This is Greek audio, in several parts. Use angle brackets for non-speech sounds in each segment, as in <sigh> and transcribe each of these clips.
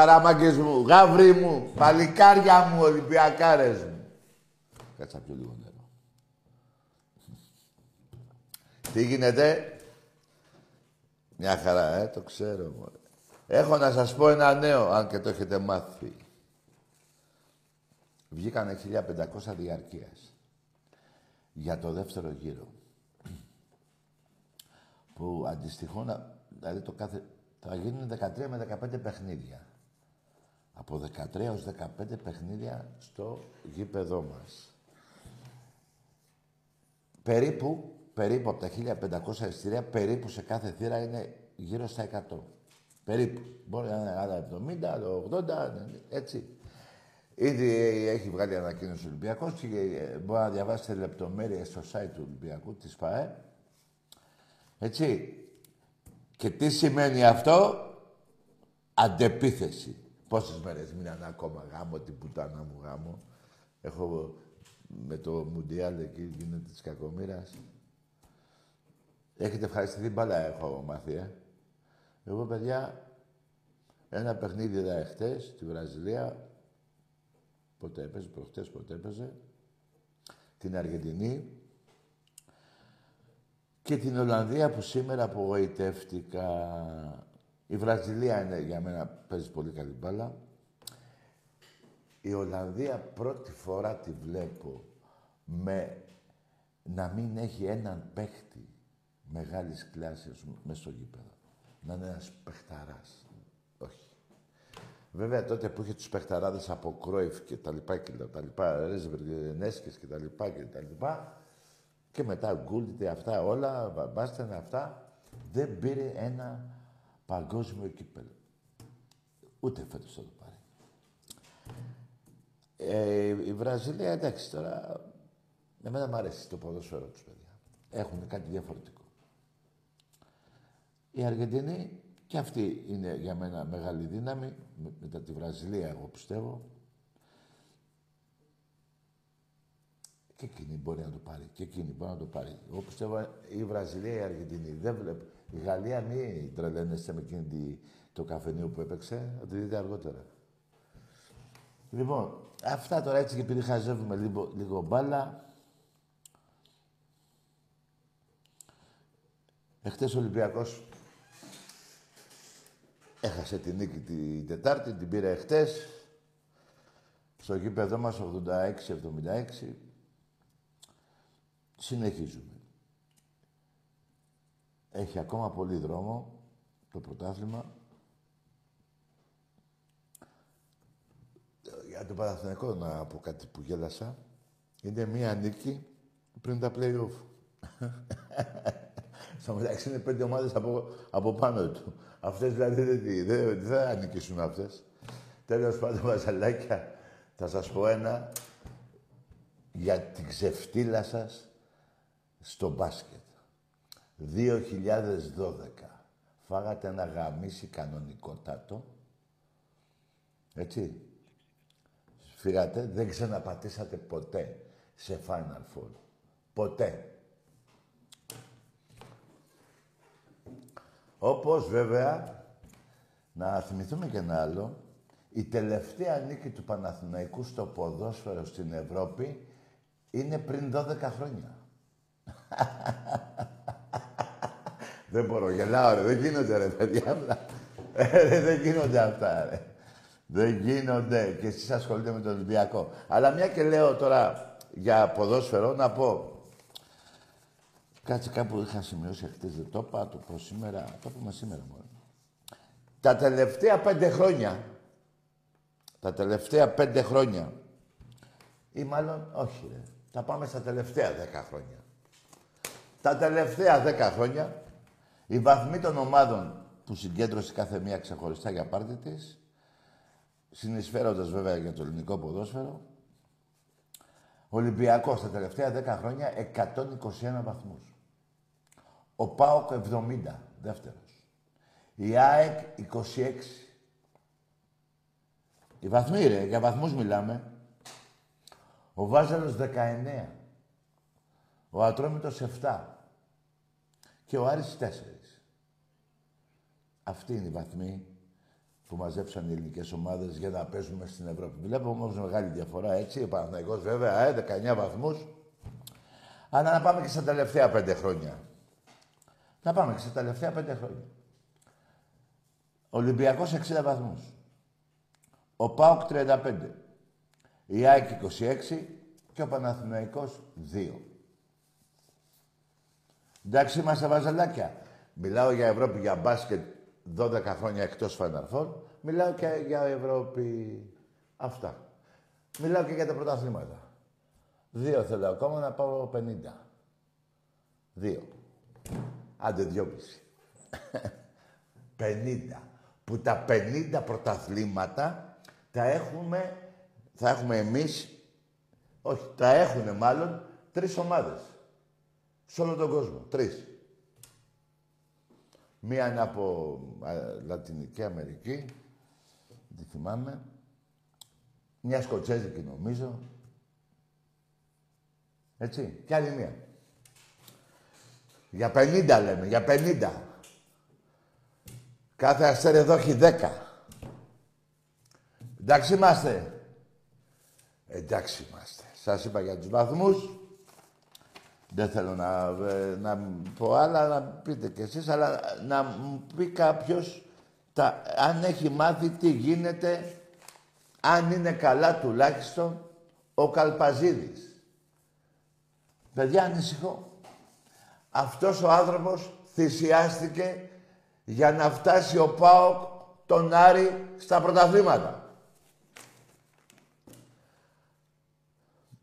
Χαράμαγκες μου, γάβρι μου, παλικάρια μου, Ολυμπιακάρες μου. Κάτσα πιο λίγο νερό. Τι γίνεται; Μια χαρά, ε, το ξέρω. Μωρέ. Έχω να σας πω ένα νέο, αν και το έχετε μάθει. Βγήκανε 1500 διαρκείας για το δεύτερο γύρο. Που αντιστοιχούν, δηλαδή το κάθε, θα γίνουν 13 με 15 παιχνίδια. Από 13 έως 15 παιχνίδια στο γήπεδό μας. Περίπου, περίπου από τα 1500 εισιτήρια, περίπου σε κάθε θύρα είναι γύρω στα 100. Περίπου. Μπορεί να είναι άλλα 70, άλλα 80, έτσι. Ήδη έχει βγάλει ανακοίνωση ο Ολυμπιακός και ε, μπορεί να διαβάσετε λεπτομέρειες στο site του Ολυμπιακού, της ΦΑΕ. Έτσι. Και τι σημαίνει αυτό, αντεπίθεση. Πόσες μέρες μείνανε ακόμα γάμο, την πουτάνα μου γάμο. Έχω με το Μουντιάλ εκεί γίνεται της κακομήρας. Έχετε ευχαριστηθεί μπάλα έχω μάθει, ε. Εγώ, παιδιά, ένα παιχνίδι είδα εχθές, στη Βραζιλία. Πότε έπαιζε, προχτές πότε έπαιζε. Την Αργεντινή. Και την Ολλανδία που σήμερα απογοητεύτηκα. Η Βραζιλία είναι για μένα παίζει πολύ καλή μπάλα. Η Ολλανδία πρώτη φορά τη βλέπω με να μην έχει έναν παίχτη μεγάλης κλάσης μέσα στο γήπεδο. Να είναι ένας παιχταράς. Όχι. Βέβαια τότε που είχε τους παιχταράδες από Κρόιφ και τα λοιπά και τα λοιπά, Ρέσβερ, και τα λοιπά και τα λοιπά, και μετά Γκούλτ, αυτά όλα, Μπάστεν, αυτά, δεν πήρε ένα παγκόσμιο κύπελο. Ούτε φέτος θα το πάρει. Ε, η Βραζιλία, εντάξει, τώρα, εμένα μου αρέσει το ποδόσφαιρο τους, παιδιά. Έχουν κάτι διαφορετικό. Η Αργεντινή και αυτή είναι για μένα μεγάλη δύναμη, μετά τη Βραζιλία, εγώ πιστεύω. Και εκείνη μπορεί να το πάρει. Και εκείνη μπορεί να το πάρει. Εγώ πιστεύω η Βραζιλία, η Αργεντινή. Δεν βλέπω. Η Γαλλία μη τρελαίνεστε με εκείνη το καφενείο που έπαιξε. Θα τη δείτε αργότερα. Λοιπόν, αυτά τώρα έτσι και επειδή χαζεύουμε λίγο, λίγο μπάλα. Εχθές ο Ολυμπιακός έχασε την νίκη την Τετάρτη, την πήρε εχθές. Στο γήπεδό μας 86-76. Συνεχίζουμε. Έχει ακόμα πολύ δρόμο το πρωτάθλημα. Για το Παναθηναϊκό να πω κάτι που γέλασα. Είναι μία νίκη πριν τα play-off. <laughs> Στο μεταξύ είναι πέντε ομάδες από, από πάνω του. Αυτές δηλαδή δεν, δεν, δεν θα νικήσουν αυτές. Τέλος πάντων, βασαλάκια, θα σας πω ένα για την ξεφτύλα σας στο μπάσκετ. 2012. Φάγατε ένα γαμίσι κανονικότατο. Έτσι. Φύγατε, δεν ξαναπατήσατε ποτέ σε Final Four. Ποτέ. Όπως βέβαια, να θυμηθούμε και ένα άλλο, η τελευταία νίκη του Παναθηναϊκού στο ποδόσφαιρο στην Ευρώπη είναι πριν 12 χρόνια. <laughs> δεν μπορώ, γελάω ρε, δεν γίνονται ρε παιδιά. Ε, δεν γίνονται αυτά ρε. Δεν γίνονται. Και εσείς ασχολείτε με τον Ολυμπιακό. Αλλά μια και λέω τώρα για ποδόσφαιρο, να πω. Κάτσε κάπου είχα σημειώσει χτες, δεν το είπα, το πω σήμερα. Το πούμε σήμερα μόνο. Τα τελευταία πέντε χρόνια, τα τελευταία πέντε χρόνια, ή μάλλον όχι ρε, θα πάμε στα τελευταία δέκα χρόνια. Τα τελευταία δέκα χρόνια, οι βαθμοί των ομάδων που συγκέντρωσε κάθε μία ξεχωριστά για πάρτι της, συνεισφέροντας βέβαια για το ελληνικό ποδόσφαιρο, ο Ολυμπιακός τα τελευταία 10 χρόνια 121 βαθμούς. Ο ΠΑΟΚ 70, δεύτερος. Η ΑΕΚ 26. Οι βαθμοί ρε, για βαθμούς μιλάμε. Ο Βάζελος 19. Ο Ατρόμητος 7. Και ο Άρης 4. Αυτή είναι η βαθμή που μαζέψαν οι ελληνικές ομάδες για να παίζουμε στην Ευρώπη. Βλέπω όμως μεγάλη διαφορά έτσι. Ο Παναθυναϊκό βέβαια, ε, 19 βαθμούς. Αλλά να πάμε και στα τελευταία πέντε χρόνια. Να πάμε και στα τελευταία πέντε χρόνια. Ολυμπιακός 60 βαθμούς. Ο ΠΑΟΚ 35. Η ΑΕΚ 26 και ο Παναθηναϊκός 2. Εντάξει είμαστε βαζελάκια. Μιλάω για Ευρώπη, για μπάσκετ 12 χρόνια εκτός Final Μιλάω και για Ευρώπη. Αυτά. Μιλάω και για τα πρωταθλήματα. Δύο θέλω ακόμα να πάω 50. Δύο. Άντε δυόμιση. <laughs> 50. Που τα 50 πρωταθλήματα τα έχουμε, θα έχουμε εμείς, όχι, τα έχουν μάλλον τρεις ομάδες. Σε όλο τον κόσμο. Τρεις. Μία είναι από Λατινική Αμερική, δεν θυμάμαι. Μια Σκοτσέζικη νομίζω. Έτσι. Και άλλη μία. Για 50 λέμε, για 50. Κάθε αστέρι εδώ έχει 10. Εντάξει είμαστε. Εντάξει είμαστε. Σας είπα για τους βαθμούς. Δεν θέλω να, ε, να πω άλλα, να πείτε κι εσείς, αλλά να μου πει κάποιος τα, αν έχει μάθει τι γίνεται, αν είναι καλά τουλάχιστον ο Καλπαζίδης. Παιδιά, ανησυχώ. Αυτός ο άνθρωπος θυσιάστηκε για να φτάσει ο ΠΑΟΚ τον Άρη στα πρωταθλήματα.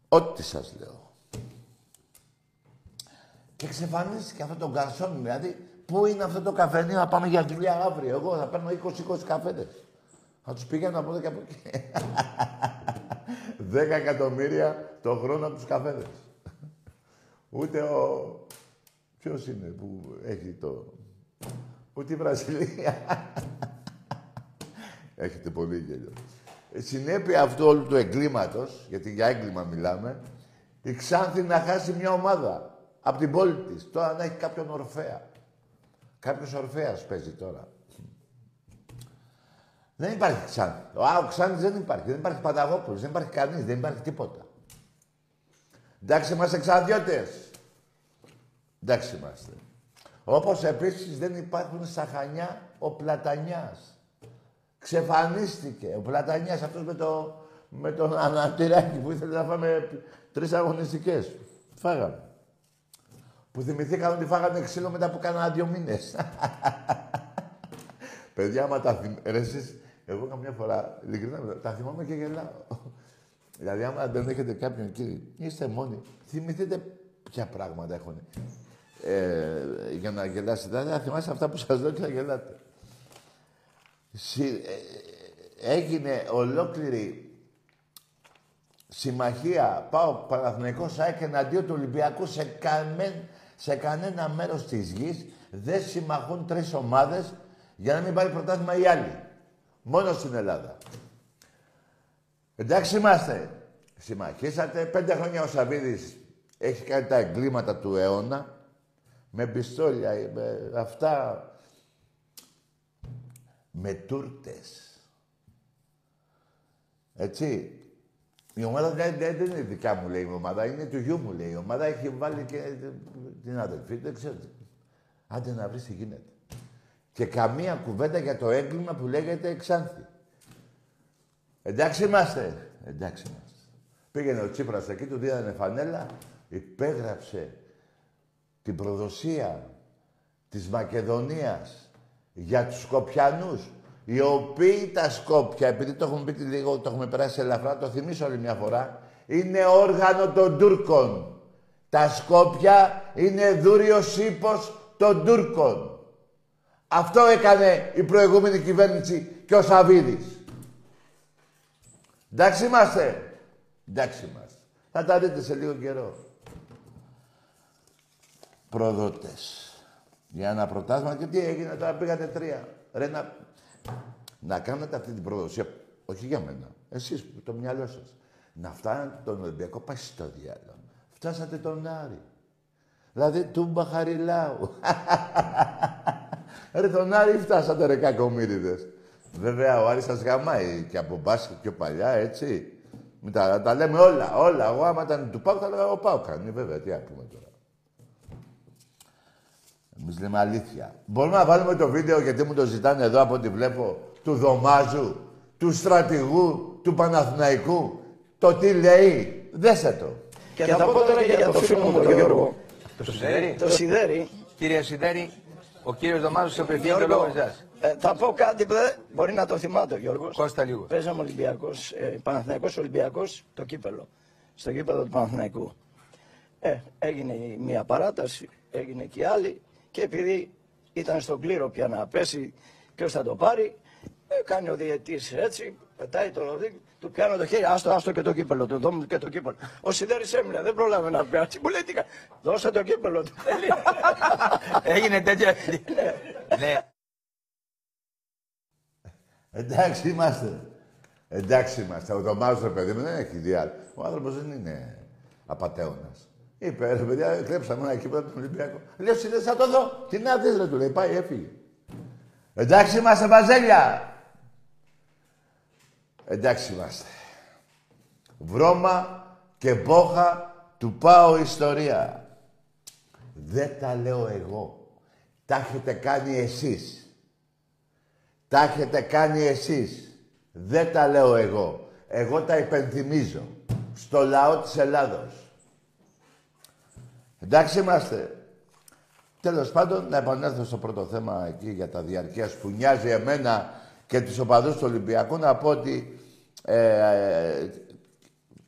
Ό,τι σας λέω. Και εξαφανίστηκε αυτό το γκαρσόν, δηλαδή, πού είναι αυτό το καφενείο να πάμε για δουλειά αύριο. Εγώ θα παίρνω 20-20 καφέδε. Θα τους πηγαίνω από εδώ και από εκεί. <laughs> 10 εκατομμύρια το χρόνο από τους καφέδε. Ούτε ο. Ποιος είναι που έχει το. Ούτε η Βραζιλία. <laughs> Έχετε πολύ γέλιο. Ε, συνέπεια αυτού όλου του εγκλήματος, γιατί για έγκλημα μιλάμε, η Ξάνθη να χάσει μια ομάδα από την πόλη της. Τώρα να έχει κάποιον Ορφέα. Κάποιος Ορφαίας παίζει τώρα. Δεν υπάρχει Ξάνθη. Ο Άο Ξάνθης δεν υπάρχει. Δεν υπάρχει Πανταγόπουλος. Δεν υπάρχει κανείς. Δεν υπάρχει τίποτα. Εντάξει είμαστε εξαδιώτε. Εντάξει είμαστε. Όπως επίσης δεν υπάρχουν στα Χανιά ο Πλατανιάς. Ξεφανίστηκε. Ο Πλατανιάς αυτός με, το, με τον ανατηράκι που ήθελε να φάμε τρεις αγωνιστικές. Φάγαμε. Που θυμηθήκαν ότι φάγανε ξύλο μετά από κάνα δύο μήνες. <laughs> Παιδιά, άμα τα θυμάσαι, εγώ καμιά φορά, ειλικρινά, τα θυμάμαι και γελάω. δηλαδή, άμα δεν έχετε κάποιον κύριε, είστε μόνοι, θυμηθείτε ποια πράγματα έχουν. Ε, για να γελάσετε. Δηλαδή, θα θυμάστε αυτά που σας λέω και θα γελάτε. Συ, ε, έγινε ολόκληρη συμμαχία πάω Παναθηναϊκός ΑΕΚ εναντίον του Ολυμπιακού σε, καμέ, σε κανένα μέρος της γης δεν συμμαχούν τρεις ομάδες για να μην πάρει πρωτάθλημα οι άλλοι. Μόνο στην Ελλάδα. Εντάξει είμαστε. Συμμαχίσατε. Πέντε χρόνια ο Σαββίδης έχει κάνει τα εγκλήματα του αιώνα. Με πιστόλια, με αυτά. Με τούρτες. Έτσι. Η ομάδα δεν, δεν, είναι δικά μου, λέει η ομάδα. Είναι του γιού μου, λέει η ομάδα. Έχει βάλει και την αδελφή. Δεν ξέρω. Άντε να βρεις τι γίνεται. Και καμία κουβέντα για το έγκλημα που λέγεται Εξάνθη. Εντάξει είμαστε. Εντάξει είμαστε. Πήγαινε ο Τσίπρας εκεί, του δίνανε φανέλα, υπέγραψε την προδοσία της Μακεδονίας για τους Σκοπιανούς, οι οποίοι τα Σκόπια, επειδή το έχουμε πει λίγο, το έχουμε περάσει ελαφρά, το θυμίσω άλλη μια φορά, είναι όργανο των Τούρκων. Τα Σκόπια είναι δούριος ύπος των Τούρκων. Αυτό έκανε η προηγούμενη κυβέρνηση και ο Σαββίδης. Εντάξει είμαστε. Εντάξει είμαστε. Θα τα δείτε σε λίγο καιρό. Προδότες. Για ένα προτάσμα και τι έγινε τώρα πήγατε τρία. Ρε να, να κάνετε αυτή την προδοσία. Όχι για μένα. Εσείς το μυαλό σας. Να φτάνετε τον Ολυμπιακό πάει στο διάλογο. Φτάσατε τον Άρη. Δηλαδή του Μπαχαριλάου. <laughs> ρε τον Άρη φτάσατε ρε κακομύριδες. Βέβαια ο Άρης σας γαμάει και από μπάσκετ πιο παλιά έτσι. Μην τα, τα λέμε όλα, όλα. Εγώ άμα ήταν του Πάου θα λέγα ο Πάου κάνει βέβαια. Τι να πούμε τώρα. Εμείς λέμε αλήθεια. Μπορούμε να βάλουμε το βίντεο γιατί μου το ζητάνε εδώ από ό,τι βλέπω του Δωμάζου, του στρατηγού, του Παναθηναϊκού. Το τι λέει. Δέστε το. Και, και θα πω τώρα και για το φίλο μου τον Γιώργο. Το Σιδέρι. Το Σιδέρι. Κύριε Σιδέρι, ο κύριος Δωμάζος σε απευθύνει το λόγο εσάς. Ε, θα πω κάτι που δεν μπορεί να το θυμάται ο Γιώργος. Κώστα λίγο. Παίζαμε Ολυμπιακός, ε, Παναθηναϊκός Ολυμπιακός, το κύπελο. Στο κύπελο του Παναθηναϊκού. Ε, έγινε μια παράταση, έγινε και η άλλη και επειδή ήταν στον κλήρο πια να πέσει ποιος θα το πάρει, ε, κάνει ο διαιτής έτσι, πετάει το ροδί, του πιάνω το χέρι, άστο, άστο και το κύπελο του, δώμου και το κύπελο. Ο Σιδέρης έμεινε, δεν πρόλαβε να πιάσει, μου λέει τι κάνει, δώσε το κύπελο του. <laughs> Έγινε τέτοια. ναι. Εντάξει είμαστε. Εντάξει είμαστε. Ο Δωμάζος, ρε παιδί μου, δεν έχει διάλογο. Ο άνθρωπος δεν είναι απατέωνας. Είπε, ρε παιδιά, κλέψαμε ένα κύπελο του Ολυμπιακού. Λέω, συνέχεια θα το δω. Τι να δεις, ρε, του λέει, πάει, έφυγε. Εντάξει είμαστε, Βαζέλια. Εντάξει είμαστε. Βρώμα και μπόχα του πάω ιστορία. Δεν τα λέω εγώ. Τα έχετε κάνει εσείς. Τα έχετε κάνει εσείς. Δεν τα λέω εγώ. Εγώ τα υπενθυμίζω. Στο λαό της Ελλάδος. Εντάξει είμαστε. Τέλος πάντων, να επανέλθω στο πρώτο θέμα εκεί για τα διαρκείας που νοιάζει εμένα και τους οπαδούς του Ολυμπιακού να πω ότι ε,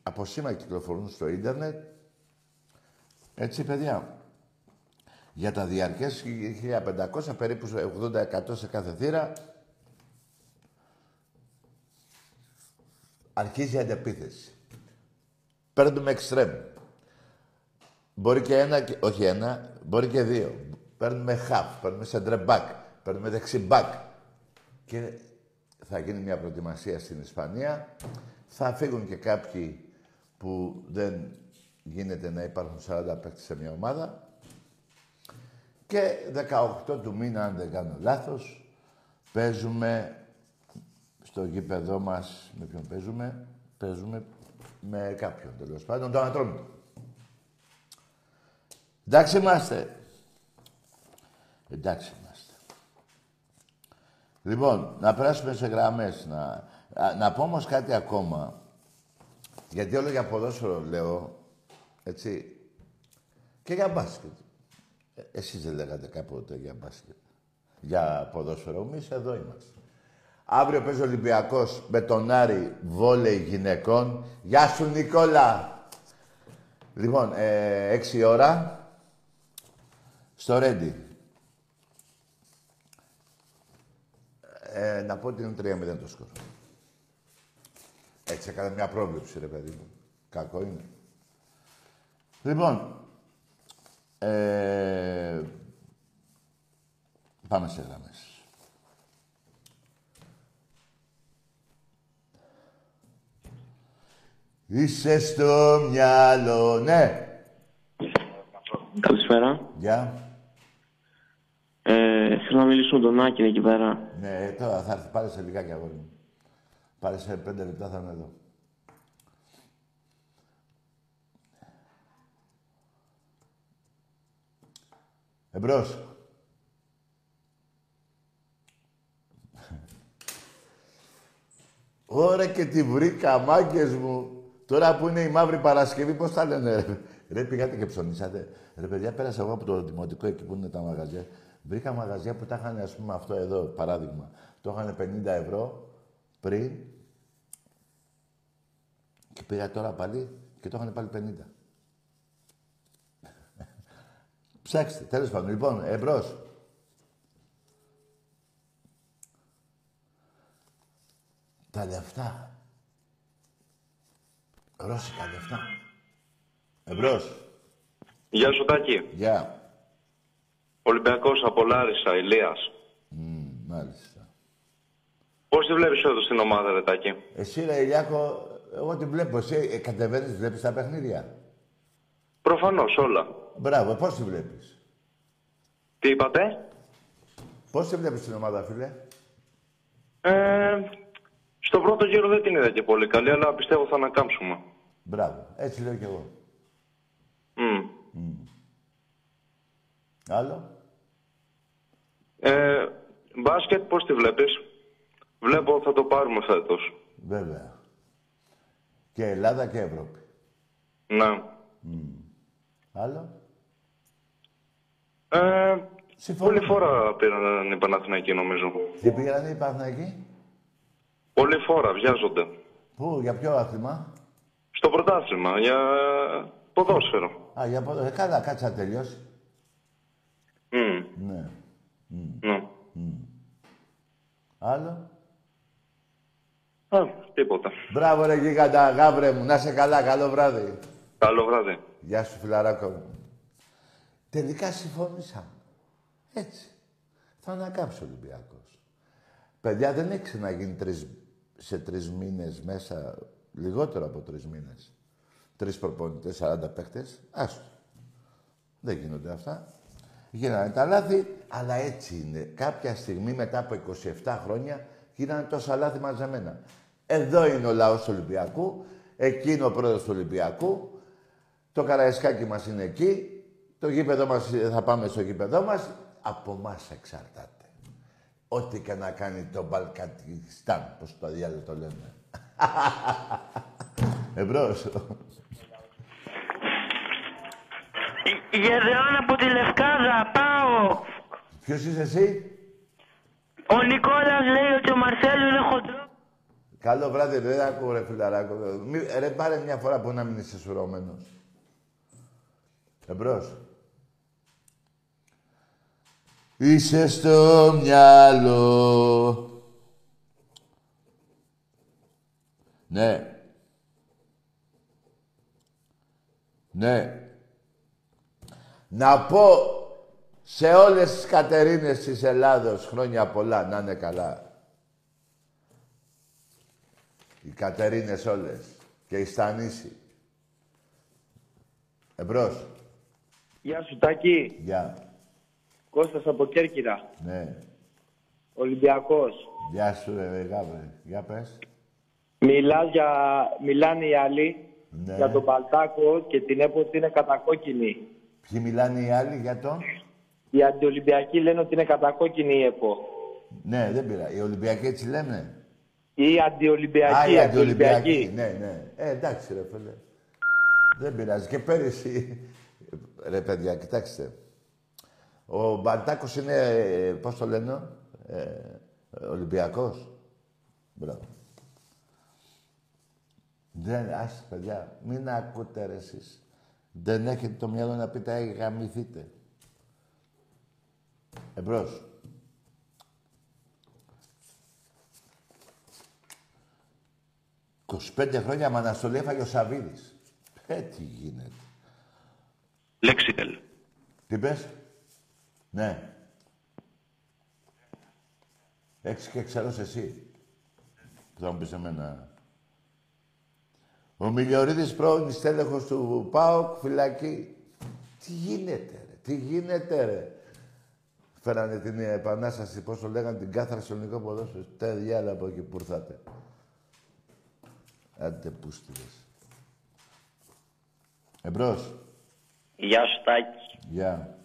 από σήμερα κυκλοφορούν στο ίντερνετ έτσι παιδιά για τα διαρκές 1500 περίπου 80% σε κάθε θύρα αρχίζει η αντεπίθεση. Παίρνουμε εξτρέμ. Μπορεί και ένα, όχι ένα, μπορεί και δύο. Παίρνουμε half, παίρνουμε center back, παίρνουμε δεξί back. Και θα γίνει μια προετοιμασία στην Ισπανία. Θα φύγουν και κάποιοι που δεν γίνεται να υπάρχουν 40 παίκτες σε μια ομάδα. Και 18 του μήνα, αν δεν κάνω λάθος, παίζουμε στο γήπεδό μας, με ποιον παίζουμε, παίζουμε με κάποιον τέλος πάντων, τον Ατρόμητο. Εντάξει είμαστε. Εντάξει είμαστε. Λοιπόν, να περάσουμε σε γραμμές. Να, να πω όμως κάτι ακόμα. Γιατί όλο για ποδόσφαιρο λέω, έτσι, και για μπάσκετ. Ε, εσείς δεν λέγατε κάποτε για μπάσκετ. Για ποδόσφαιρο, εμείς εδώ είμαστε. Αύριο παίζει ο Ολυμπιακός με τον Άρη βόλεϊ γυναικών. Γεια σου Νικόλα. Λοιπόν, ε, έξι ώρα στο Ρέντι. Ε, να πω ότι είναι 3-0 το σκορ. Έτσι έκανα μια πρόβλεψη, ρε παιδί μου. Κακό είναι. Λοιπόν, ε, πάμε σε γραμμές. Είσαι στο μυαλό, ναι. Καλησπέρα. Γεια. Ε, θέλω να μιλήσω με τον Άκη εκεί πέρα. Ναι, τώρα θα έρθει πάλι σε λιγάκι αγόρι μου. Πάλι σε πέντε λεπτά θα είμαι εδώ. Εμπρός. Ωραία και τη βρήκα, μάγκες μου. Τώρα που είναι η Μαύρη Παρασκευή, πώς τα λένε, ρε. Ρε, πήγατε και ψωνίσατε. Ρε, παιδιά, πέρασα εγώ από το δημοτικό εκεί που είναι τα μαγαζιά. Βρήκα μαγαζιά που τα είχαν, ας πούμε, αυτό εδώ, παράδειγμα. Το είχαν 50 ευρώ πριν και πήγα τώρα πάλι και το είχαν πάλι 50. <laughs> Ψάξτε, τέλος πάντων. Λοιπόν, εμπρός. Τα λεφτά. Ρώσικα λεφτά. Εμπρός. Γεια σου Τάκη. Γεια. Ολυμπιακός από Λάρισα, Ηλίας. Μμμ, μάλιστα. Πώς τη βλέπεις εδώ στην ομάδα, ρε Τάκη. Εσύ, ρε Ηλιάκο, εγώ την βλέπω. Εσύ ε, κατεβαίνεις, βλέπεις τα παιχνίδια; Προφανώς όλα. Μπράβο, πώς τη βλέπεις; Τι είπατε; Πώς τη βλέπεις την ομάδα, φίλε; Ε, στο πρώτο γύρο δεν την είδα και πολύ καλή, αλλά πιστεύω θα ανακάμψουμε. Μπράβο. Έτσι λέω κι εγώ. Μμ. Άλλο. Ε, μπάσκετ πώς τη βλέπεις; Βλέπω θα το πάρουμε φέτος. Βέβαια. Και Ελλάδα και Ευρώπη. Ναι. Άλλο. Ε, Συμφωνώ. πολλή φορά πήραν οι Παναθηναϊκοί νομίζω. Τι πήγανε οι Παναθηναϊκοί; Πολλή φορά βιάζονται. Πού, για ποιο άθλημα; Στο πρωτάθλημα, για ποδόσφαιρο. Α, για ποδο... Ε, καλά, κάτσε να τελειώσει. Μμ. Ναι. Ναι. Άλλο; Α, τίποτα. Μπράβο ρε γίγαντα, γάβρε μου. Να σε καλά, καλό βράδυ. Καλό βράδυ. Γεια σου, φιλαράκο μου. Τελικά συμφωνήσαμε. Έτσι. Θα ανακάψει ο Ολυμπιακός. Παιδιά, δεν έχει ξαναγίνει τρεις, σε τρεις μήνες μέσα, λιγότερο από τρεις μήνες. Τρεις προπονητές, 40 παίχτες. Άστο. Δεν γίνονται αυτά. Γίνανε τα λάθη, αλλά έτσι είναι. Κάποια στιγμή μετά από 27 χρόνια γίνανε τόσα λάθη μαζεμένα. Εδώ είναι ο λαός του Ολυμπιακού, εκεί είναι ο πρόεδρος του Ολυμπιακού, το καραϊσκάκι μας είναι εκεί, το γήπεδο μας, θα πάμε στο γήπεδό μας, από μας εξαρτάται. Ό,τι και να κάνει το Μπαλκανιστάν, πώς το διάλογο το λέμε. <laughs> Εμπρός. Γεδεών από τη Λευκάδα, πάω. Ποιος είσαι εσύ; Ο Νικόλας λέει ότι ο Μαρσέλο είναι χοντρό. Καλό βράδυ, δεν ακούω ρε φιλαράκο. Μη, ρε πάρε μια φορά που να μην είσαι σουρώμενος. Εμπρός. Είσαι στο μυαλό. Ναι. Ναι. Να πω σε όλες τις Κατερίνες της Ελλάδος χρόνια πολλά, να είναι καλά. Οι Κατερίνες όλες. Και η Στανίση. Εμπρός. Γεια σου Τάκη, Γεια. Κώστας από Κέρκυρα, Ναι. Ολυμπιακός. Γεια σου ρε ρε, γάβρε. Για πες. Μιλάς για... Μιλάνε οι άλλοι Ναι. για τον Παλτάκο και την ΕΠΟ ότι είναι κατακόκκινη. Ποιοι μιλάνε οι άλλοι για τον. Οι αντιολυμπιακοί λένε ότι είναι κατακόκκινη η ΕΠΟ. Ναι, δεν πειρά. Οι Ολυμπιακοί έτσι λένε; Οι Α, αντιολυμπιακοί, οι αντιολυμπιακοί. αντιολυμπιακοί. Ναι, ναι. Ε, εντάξει ρε φίλε. Δεν πειράζει. Και πέρυσι... Ρε παιδιά, κοιτάξτε. Ο Μπαντάκος είναι, ε, πώς το λένε, ε, Ολυμπιακός. Μπράβο. Δεν, ας παιδιά, μην ακούτε ρε εσείς. Δεν έχετε το μυαλό να πείτε, «Αι, γαμηθείτε. Εμπρός. 25 χρόνια με αναστολή έφαγε ο Σαββίδης. Ε, τι γίνεται. Λέξιτελ. Τι πες; Ναι. Έξι και ξέρω εσύ. Που θα μου πεις εμένα. Ο Μιλιορίδης πρώην στέλεχος του ΠΑΟΚ, φυλακή. Τι γίνεται ρε, τι γίνεται ρε. Φέρανε την επανάσταση, πώς το λέγανε, την κάθρα στο ελληνικό ποδόσφαιρο. Τα διάλα από εκεί που ήρθατε. Άντε πούστιδες. Εμπρός. Γεια σου Τάκη. Γεια.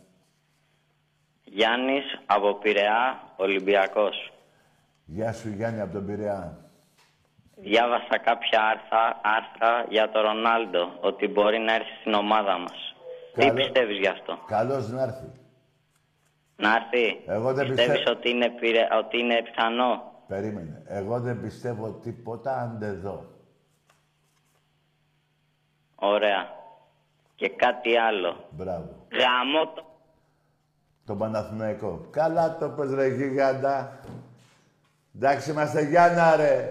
Γιάννης από Πειραιά, Ολυμπιακός. Γεια σου Γιάννη από τον Πειραιά. Διάβασα κάποια άρθρα, άρθρα για τον Ρονάλντο, ότι μπορεί να έρθει στην ομάδα μας. Τι Καλό- πιστεύεις γι' αυτό; Καλώς να έρθει. Να έρθει; Εγώ δεν πιστεύεις πιστεύω- ότι είναι, πειρα- ότι είναι πιθανό; Περίμενε. Εγώ δεν πιστεύω τίποτα αν δεν δω. Ωραία. Και κάτι άλλο. Μπράβο. Γαμώ το. Το Παναθηναϊκό. Καλά το πες ρε γίγαντα. Εντάξει είμαστε Γιάννα ρε.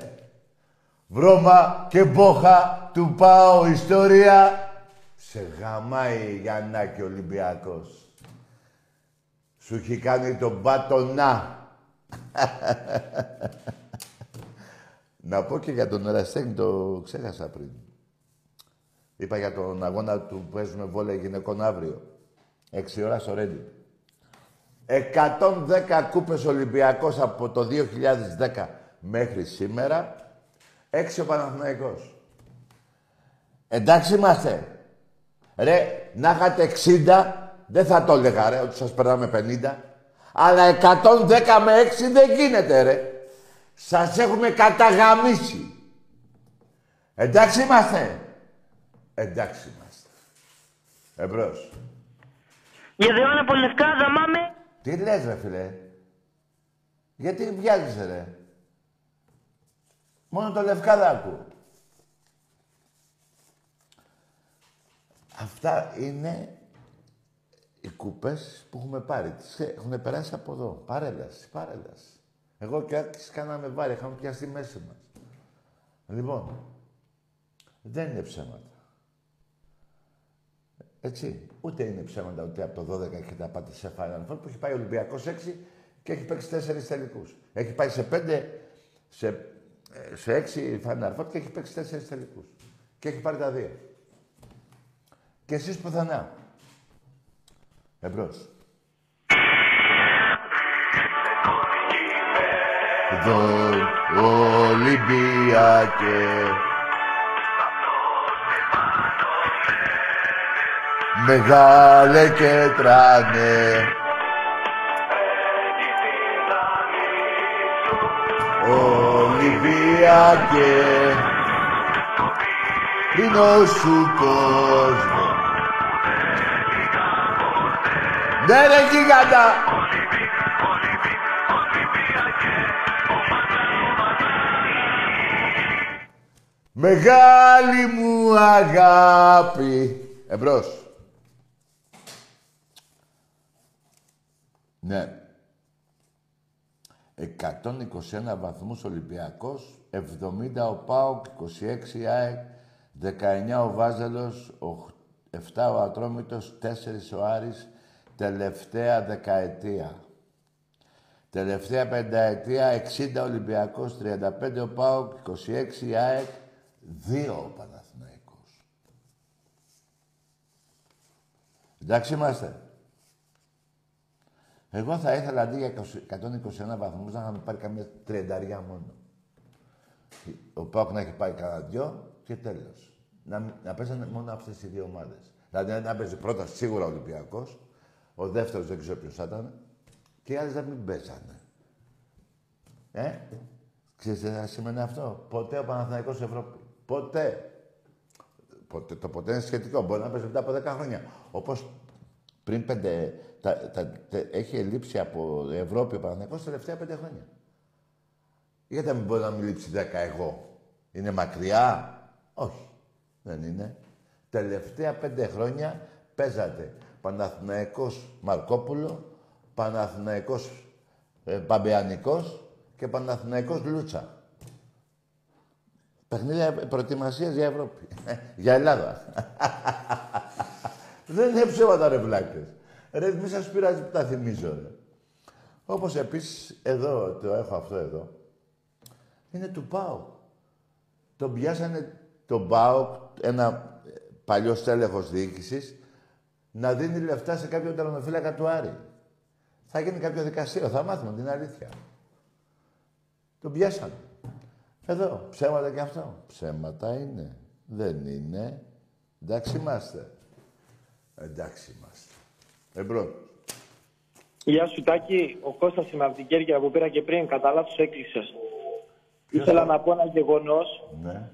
Βρώμα και μπόχα του πάω ιστορία. Σε γαμάει Γιάννακη Ολυμπιακός. Σου έχει κάνει τον μπάτονα. Να πω και για τον Εραστέχνη, το ξέχασα πριν. Είπα για τον αγώνα του που παίζουμε βόλεϊ γυναικών αύριο. Έξι ώρας στο Ρέντι. 110 κούπες Ολυμπιακός από το 2010 μέχρι σήμερα. Έξι ο Παναθηναϊκός. Εντάξει είμαστε. Ρε, να είχατε 60, δεν θα το έλεγα ρε, ότι σας περνάμε 50. Αλλά 110 με 6 δεν γίνεται ρε. Σας έχουμε καταγαμίσει. Εντάξει είμαστε. Εντάξει είμαστε. Εμπρός. Γεδεών από Λευκάδα, μάμε. Τι λες ρε φίλε; Γιατί βιάζεσαι ρε; Μόνο το λευκάδα ακούω. Αυτά είναι οι κούπες που έχουμε πάρει. Τις έχουν περάσει από εδώ. Παρέλαση, παρέλαση. Εγώ και άρχισε κάναμε βάρη, είχαμε πιάσει στη μέση μας. Λοιπόν, δεν είναι ψέματα. Έτσι. Ούτε είναι ψέματα ότι από το 12 έχετε πάτε σε Final Four που έχει πάει ο Ολυμπιακός 6 και έχει παίξει 4 τελικούς. Έχει πάει σε 5, σε, ε, σε 6 Final Four και έχει παίξει 4 τελικούς. Και έχει πάρει τα δύο. Και εσείς πουθενά. Εμπρός. Εδώ Ολυμπιακέ Μεγάλε και τράνε Ολυμπιακέ Είναι σου κόσμο Ναι ρε γίγαντα Μεγάλη μου αγάπη. Εμπρός. Ναι. 121 βαθμούς Ολυμπιακός, 70 ο ΠΑΟΚ, 26 η ΑΕΚ, 19 ο Βάζελος, 7 ο Ατρόμητος, 4 ο Άρης, τελευταία δεκαετία. Τελευταία πενταετία, 60 Ολυμπιακός, 35 ο ΠΑΟΚ, 26 η ΑΕΚ, 2 ο Παναθηναϊκός. Εντάξει είμαστε. Εγώ θα ήθελα αντί για 20 121 βαθμούς να είχαμε πάρει καμία τριανταριά μόνο. Ο ΠΑΟΚ να έχει πάει κανένα δυο και τέλος. Να, μ- να παίζανε μόνο αυτές οι δύο ομάδες. Δηλαδή να παίζει πρώτα σίγουρα ο Ολυμπιακός, ο δεύτερος δεν ξέρω ποιος θα ήταν, και οι άλλες να μην παίζανε. Ε, ξέρεις τι θα σημαίνει αυτό; Ποτέ ο Παναθηναϊκός Ευρώπη. Ποτέ. ποτέ. Το ποτέ είναι σχετικό. Μπορεί να παίζει μετά από 10 χρόνια. Όπως πριν πέντε... Τα, τα, τε- έχει λείψει από Ευρώπη ο Παναθηναϊκός τα τελευταία πέντε χρόνια. Γιατί να μην μπορεί να μην λείψει 10 εγώ. Είναι μακριά; Όχι. Δεν είναι. Τελευταία πέντε χρόνια παίζατε Παναθηναϊκός Μαρκόπουλο, Παναθηναϊκός ε, Παμπεανικός και Παναθηναϊκός Λούτσα. Παιχνίδια προετοιμασίας για Ευρώπη. <laughs> για Ελλάδα. <laughs> Δεν είναι ψέματα ρε βλάκες. Ρε, μη σας πειράζει που τα θυμίζω, ρε. Όπως επίσης, εδώ, το έχω αυτό εδώ, είναι του ΠΑΟ. Τον πιάσανε τον ΠΑΟ, ένα παλιό στέλεχος διοίκησης, να δίνει λεφτά σε κάποιον τερματοφύλακα του Άρη. Θα γίνει κάποιο δικαστήριο, θα μάθουμε την αλήθεια. Τον πιάσανε. Εδώ, ψέματα και αυτό. Ψέματα είναι. Δεν είναι. Εντάξει είμαστε. Εντάξει είμαστε. Εμπρό. Γεια σου Τάκη, ο Κώστας είμαι από την Κέρκυρα που πήρα και πριν, κατά λάθος έκλεισες. Ήθελα να πω ένα γεγονός, Ναι,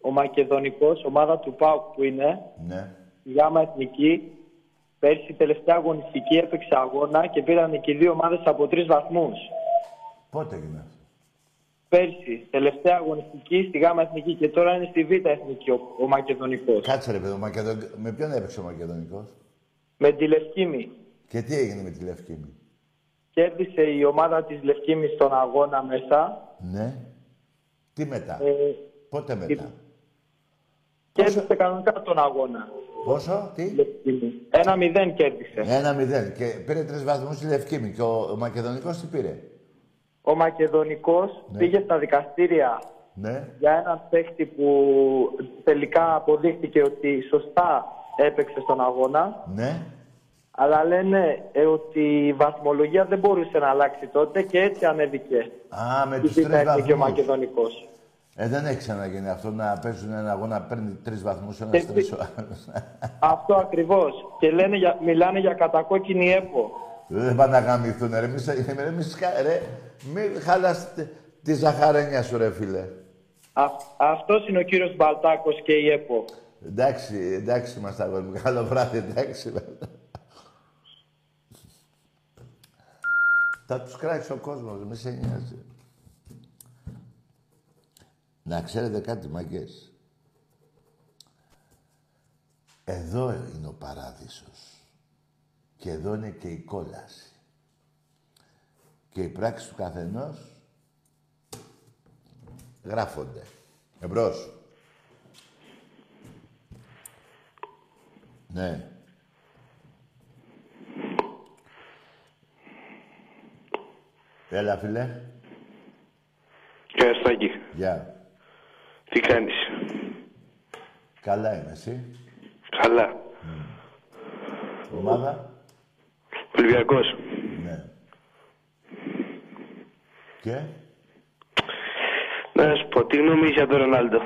ο Μακεδονικός, ομάδα του ΠΑΟΚ που είναι, ναι. η Γάμα Εθνική, πέρσι τελευταία αγωνιστική έπαιξε αγώνα και πήραν και οι δύο ομάδες από τρεις βαθμούς. Πότε έγινε αυτό; Πέρσι, τελευταία αγωνιστική στη Γάμα Εθνική και τώρα είναι στη Β' Εθνική ο, ο Μακεδονικός. Κάτσε ρε παιδί, ο Μακεδον... με ποιον έπαιξε ο Μακεδονικός; Με τη Λευκήμη. Και τι έγινε με τη Λευκήμη; Κέρδισε η ομάδα της Λευκήμης στον αγώνα μέσα. Ναι. Τι μετά; Ε, Πότε μετά; κέρδισε κανονικά τον αγώνα. Πόσο, τι; Λευκήμη. Ένα μηδέν κέρδισε. Ένα μηδέν. Και πήρε τρεις βαθμούς η Λευκήμη. Και ο, ο Μακεδονικός τι πήρε; Ο Μακεδονικός Ναι. πήγε στα δικαστήρια Ναι. για έναν παίχτη που τελικά αποδείχθηκε ότι σωστά έπαιξε στον αγώνα. Ναι. Αλλά λένε ε, ότι η βαθμολογία δεν μπορούσε να αλλάξει τότε και έτσι ανέβηκε. Α, με η τους Β' τρεις Εθνική ο βαθμούς. Μακεδονικός. Ε, δεν έχει ξαναγίνει αυτό να παίζουν ένα αγώνα, παίρνει τρεις βαθμούς, ένας Και τρεις τι- ο άλλος. Αυτό ακριβώς. Και λένε για, μιλάνε για κατακόκκινη έπο. Δεν πάνε να γαμηθούν, ρε. Μη, σε- ρε, μη, σκα- ρε, μη χάλας τε- τη ζαχαρένια σου, ρε φίλε. Α, αυτός είναι ο κύριος Μπαλτάκος και η ΕΠΟ. Εντάξει, εντάξει είμαστε αγόρι μου. Καλό βράδυ, εντάξει. Θα τους κράξει ο κόσμος, μη σε νοιάζει. Να ξέρετε κάτι, μαγκές. Εδώ είναι ο παράδεισος. Και εδώ είναι και η κόλαση. Και οι πράξεις του καθενός γράφονται. Εμπρός. Ναι. Έλα, φίλε. Γεια σου, Τάκη. Γεια. Τι κάνεις; Καλά είμαι, εσύ. Καλά. Ομάδα. Ολυμπιακός. Ναι. Και; Να σου πω, τι γνώμη έχεις για τον Ρονάλντο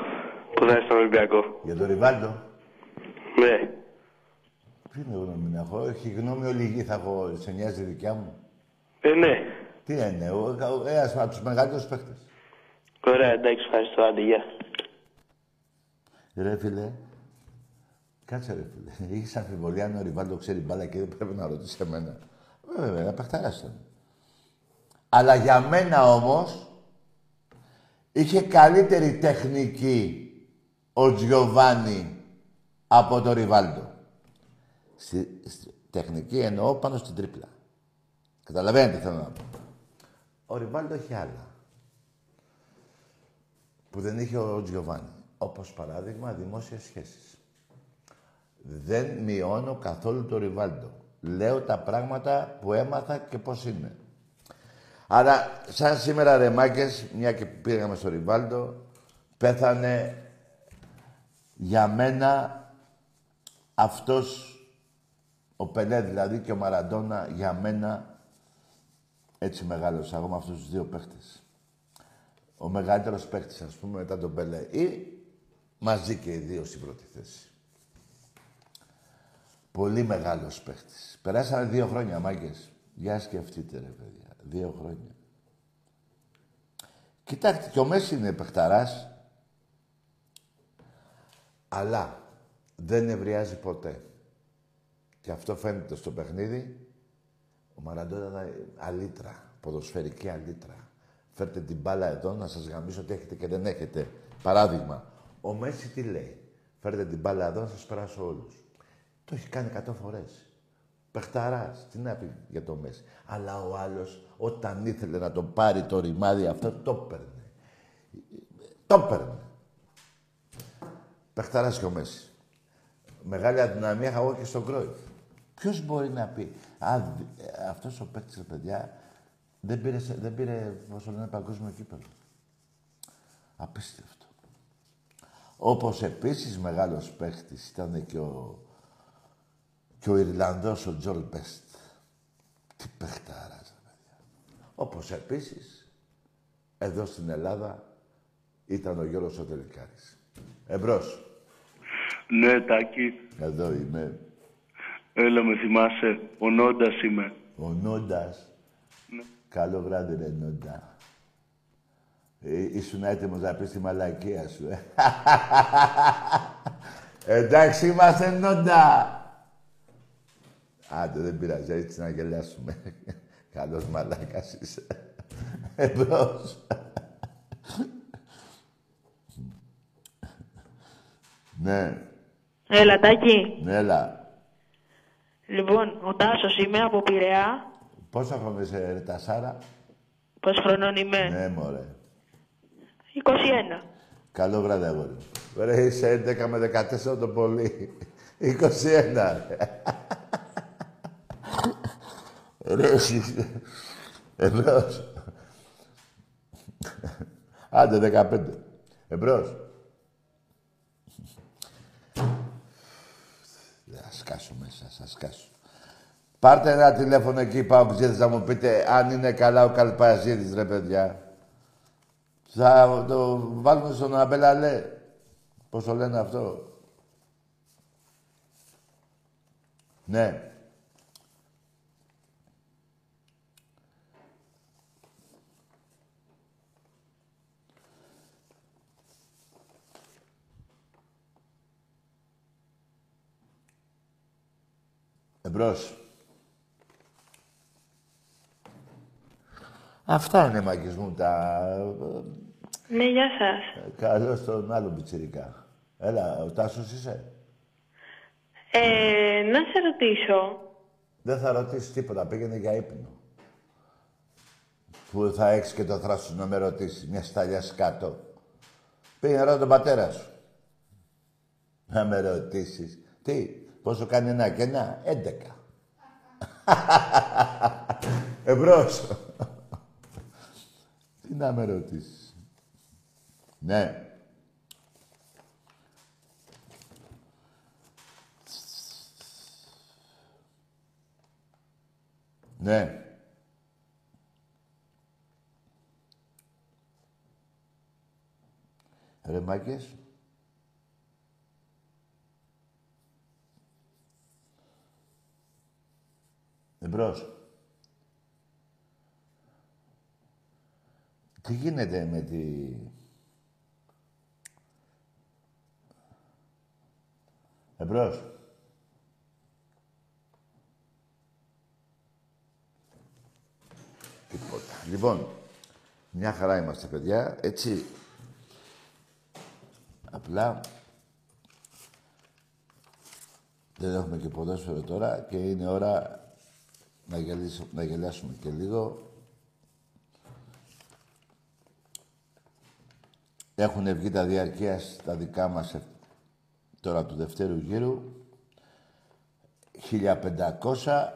που θα είναι στον Ολυμπιακό; Για τον Ριβάλντο; Ναι. Τι είναι γνώμη να έχω. Έχει γνώμη όλη η γη θα έχω. Σε νοιάζει η δικιά μου. Ε, ναι. Τι είναι. Ο, ο, ένας από τους μεγαλύτερους παίχτες. Ωραία, εντάξει, ευχαριστώ. Άντε, γεια. Ρε φίλε. Κάτσε ρε φίλε. Έχεις αμφιβολία αν ο Ριβάλντο ξέρει μπάλα και δεν πρέπει να ρωτήσει εμένα. Βέβαια, ένα παιχταράς ήταν. Αλλά για μένα όμως είχε καλύτερη τεχνική ο Τζιοβάνι από τον Ριβάλντο. Στη, στη- τεχνική εννοώ πάνω στην τρίπλα. Καταλαβαίνετε τι θέλω να πω. Ο Ριβάλντο έχει άλλα. Που δεν είχε ο Τζιοβάνι. Όπως παράδειγμα δημόσιες σχέσεις. Δεν μειώνω καθόλου το Ριβάλντο. Λέω τα πράγματα που έμαθα και πώς είναι. Άρα, σαν σήμερα ρε μάγκες, μια και πήγαμε στο Ριβάλντο, πέθανε για μένα αυτός ο Πελέ δηλαδή και ο Μαραντόνα για μένα έτσι μεγάλωσα εγώ με αυτούς τους δύο παίχτες. Ο μεγαλύτερος παίχτης ας πούμε μετά τον Πελέ ή μαζί και οι δύο στην πρώτη θέση. Πολύ μεγάλος παίχτης. Περάσανε δύο χρόνια, μάγκες. Για σκεφτείτε, ρε παιδιά. Δύο χρόνια. Κοιτάξτε, και ο Μέση είναι παιχταράς. Αλλά δεν ευριάζει ποτέ. Και αυτό φαίνεται στο παιχνίδι. Ο Μαραντόνα είναι αλήτρα. Ποδοσφαιρική αλήτρα. Φέρτε την μπάλα εδώ να σας γαμίσω ότι έχετε και δεν έχετε. Παράδειγμα, ο Μέση τι λέει; Φέρτε την μπάλα εδώ να σας περάσω όλους. Το έχει κάνει 100 φορές. Πεχταράς. Τι να πει για το Μέση. Αλλά ο άλλος όταν ήθελε να τον πάρει το ρημάδι αυτό το έπαιρνε. Το έπαιρνε. Πεχταράς και ο Μέση. Μεγάλη αδυναμία είχα εγώ και στον Κρόιφ. Ποιος μπορεί να πει, α, δ- ε, αυτός ο παίκτης, ρε παιδιά, δεν πήρε, σε- δεν πήρε, πώς το λένε, παγκόσμιο κύπελο. Απίστευτο. Όπως επίσης μεγάλος παίκτης ήταν και ο, και ο Ιρλανδός, ο Τζολ Μπέστ. Τι παιχτάρας, ρε παιδιά. Όπως επίσης, εδώ στην Ελλάδα, ήταν ο Γιώργος ο Τελικάρης. Εμπρός. Ναι, Τάκη. Εδώ είμαι. Έλα, με θυμάσαι. Ο Νόντας είμαι. Ο Νόντας. Ναι. Καλό βράδυ, ρε Νόντα. Ε, ήσουν έτοιμος να πεις τη μαλακία σου, ε. <laughs> Εντάξει είμαστε, Νόντα. Άντε, δεν πειράζει, έτσι να γελάσουμε. <laughs> Καλός μαλάκας είσαι. <laughs> Εμπρός. ναι, Έλα, Τάκη. ναι, έλα. Λοιπόν, ο Τάσος είμαι από Πειραιά. Πόσα χρόνια είσαι, ρε Τασάρα. Πόσο χρονών είμαι; Ναι, μωρέ. 21. Καλό βράδυ, αγόρι. μου. Ρε, είσαι 11 με 14 το πολύ. 21, ρε. Ρε, εσύ. Εμπρός. Άντε, 15. Εμπρός. Θα σκάσω μέσα, θα σκάσω. Πάρτε ένα τηλέφωνο εκεί, πάω να μου πείτε αν είναι καλά ο Καλπαζίδης, ρε παιδιά. Θα το βάλουμε στον Αμπελαλέ. Πώς το λένε αυτό; Ναι. Εμπρός. Αυτά είναι μάγκες μου τα... Ναι, γεια σας. Καλώ τον άλλο πιτσιρικά. Έλα, ο Τάσος είσαι; Ε, να σε ρωτήσω. Δεν θα ρωτήσεις τίποτα, πήγαινε για ύπνο. Που θα έχεις και το θράσος να με ρωτήσεις, μια σταλιά κάτω. Πήγαινε ρώτα τον πατέρα σου. Να με ρωτήσεις. Τι, πόσο κάνει ένα και ένα, 11. <laughs> Εμπρός. Τι να με ρωτήσεις. Ναι. Ναι. Ρε μάγκες. Εμπρός. Τι γίνεται με τη... Εμπρός. Τίποτα. Λοιπόν, μια χαρά είμαστε, παιδιά. Έτσι, απλά δεν έχουμε και ποδόσφαιρο τώρα και είναι ώρα να, γελίσουμε, να γελάσουμε και λίγο. Έχουν βγει τα διαρκεία τα δικά μας ε, τώρα του δευτέρου γύρου. 1500,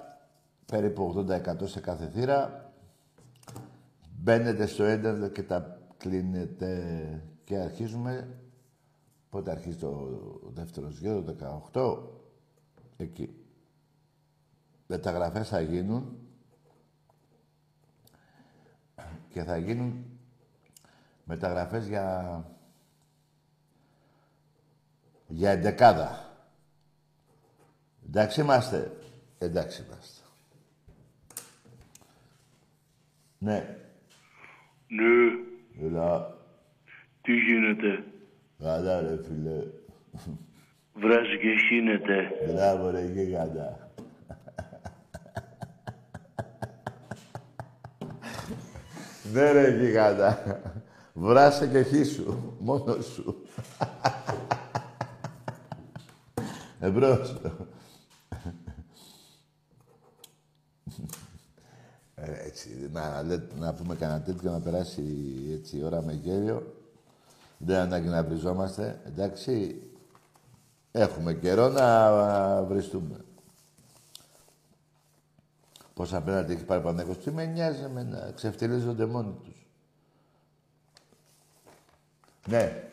περίπου 80% σε κάθε θύρα. Μπαίνετε στο ίντερνετ και τα κλείνετε και αρχίζουμε. Πότε αρχίζει το δεύτερο γύρο, το 18. Εκεί. Μεταγραφές θα γίνουν και θα γίνουν μεταγραφές για... για εντεκάδα. Εντάξει είμαστε. Εντάξει είμαστε. Ναι. Ναι. Έλα. Τι γίνεται; Καλά ρε φίλε. Βράζει και χύνεται. Μπράβο ρε γίγαντα. Ναι ρε γίγαντα. Βράσε και χύσου. Μόνος σου. Εμπρός. Ε, έτσι, να, λέτε- να πούμε κανένα τέτοιο να περάσει έτσι η ώρα με γέλιο. Δεν ανάγκη να βριζόμαστε, εντάξει. Έχουμε καιρό να βριστούμε. Πόσα πέναντι έχει πάρει ο Παναθηναϊκός. Τι με νοιάζει εμένα. Ξεφτυλίζονται μόνοι τους. Ναι.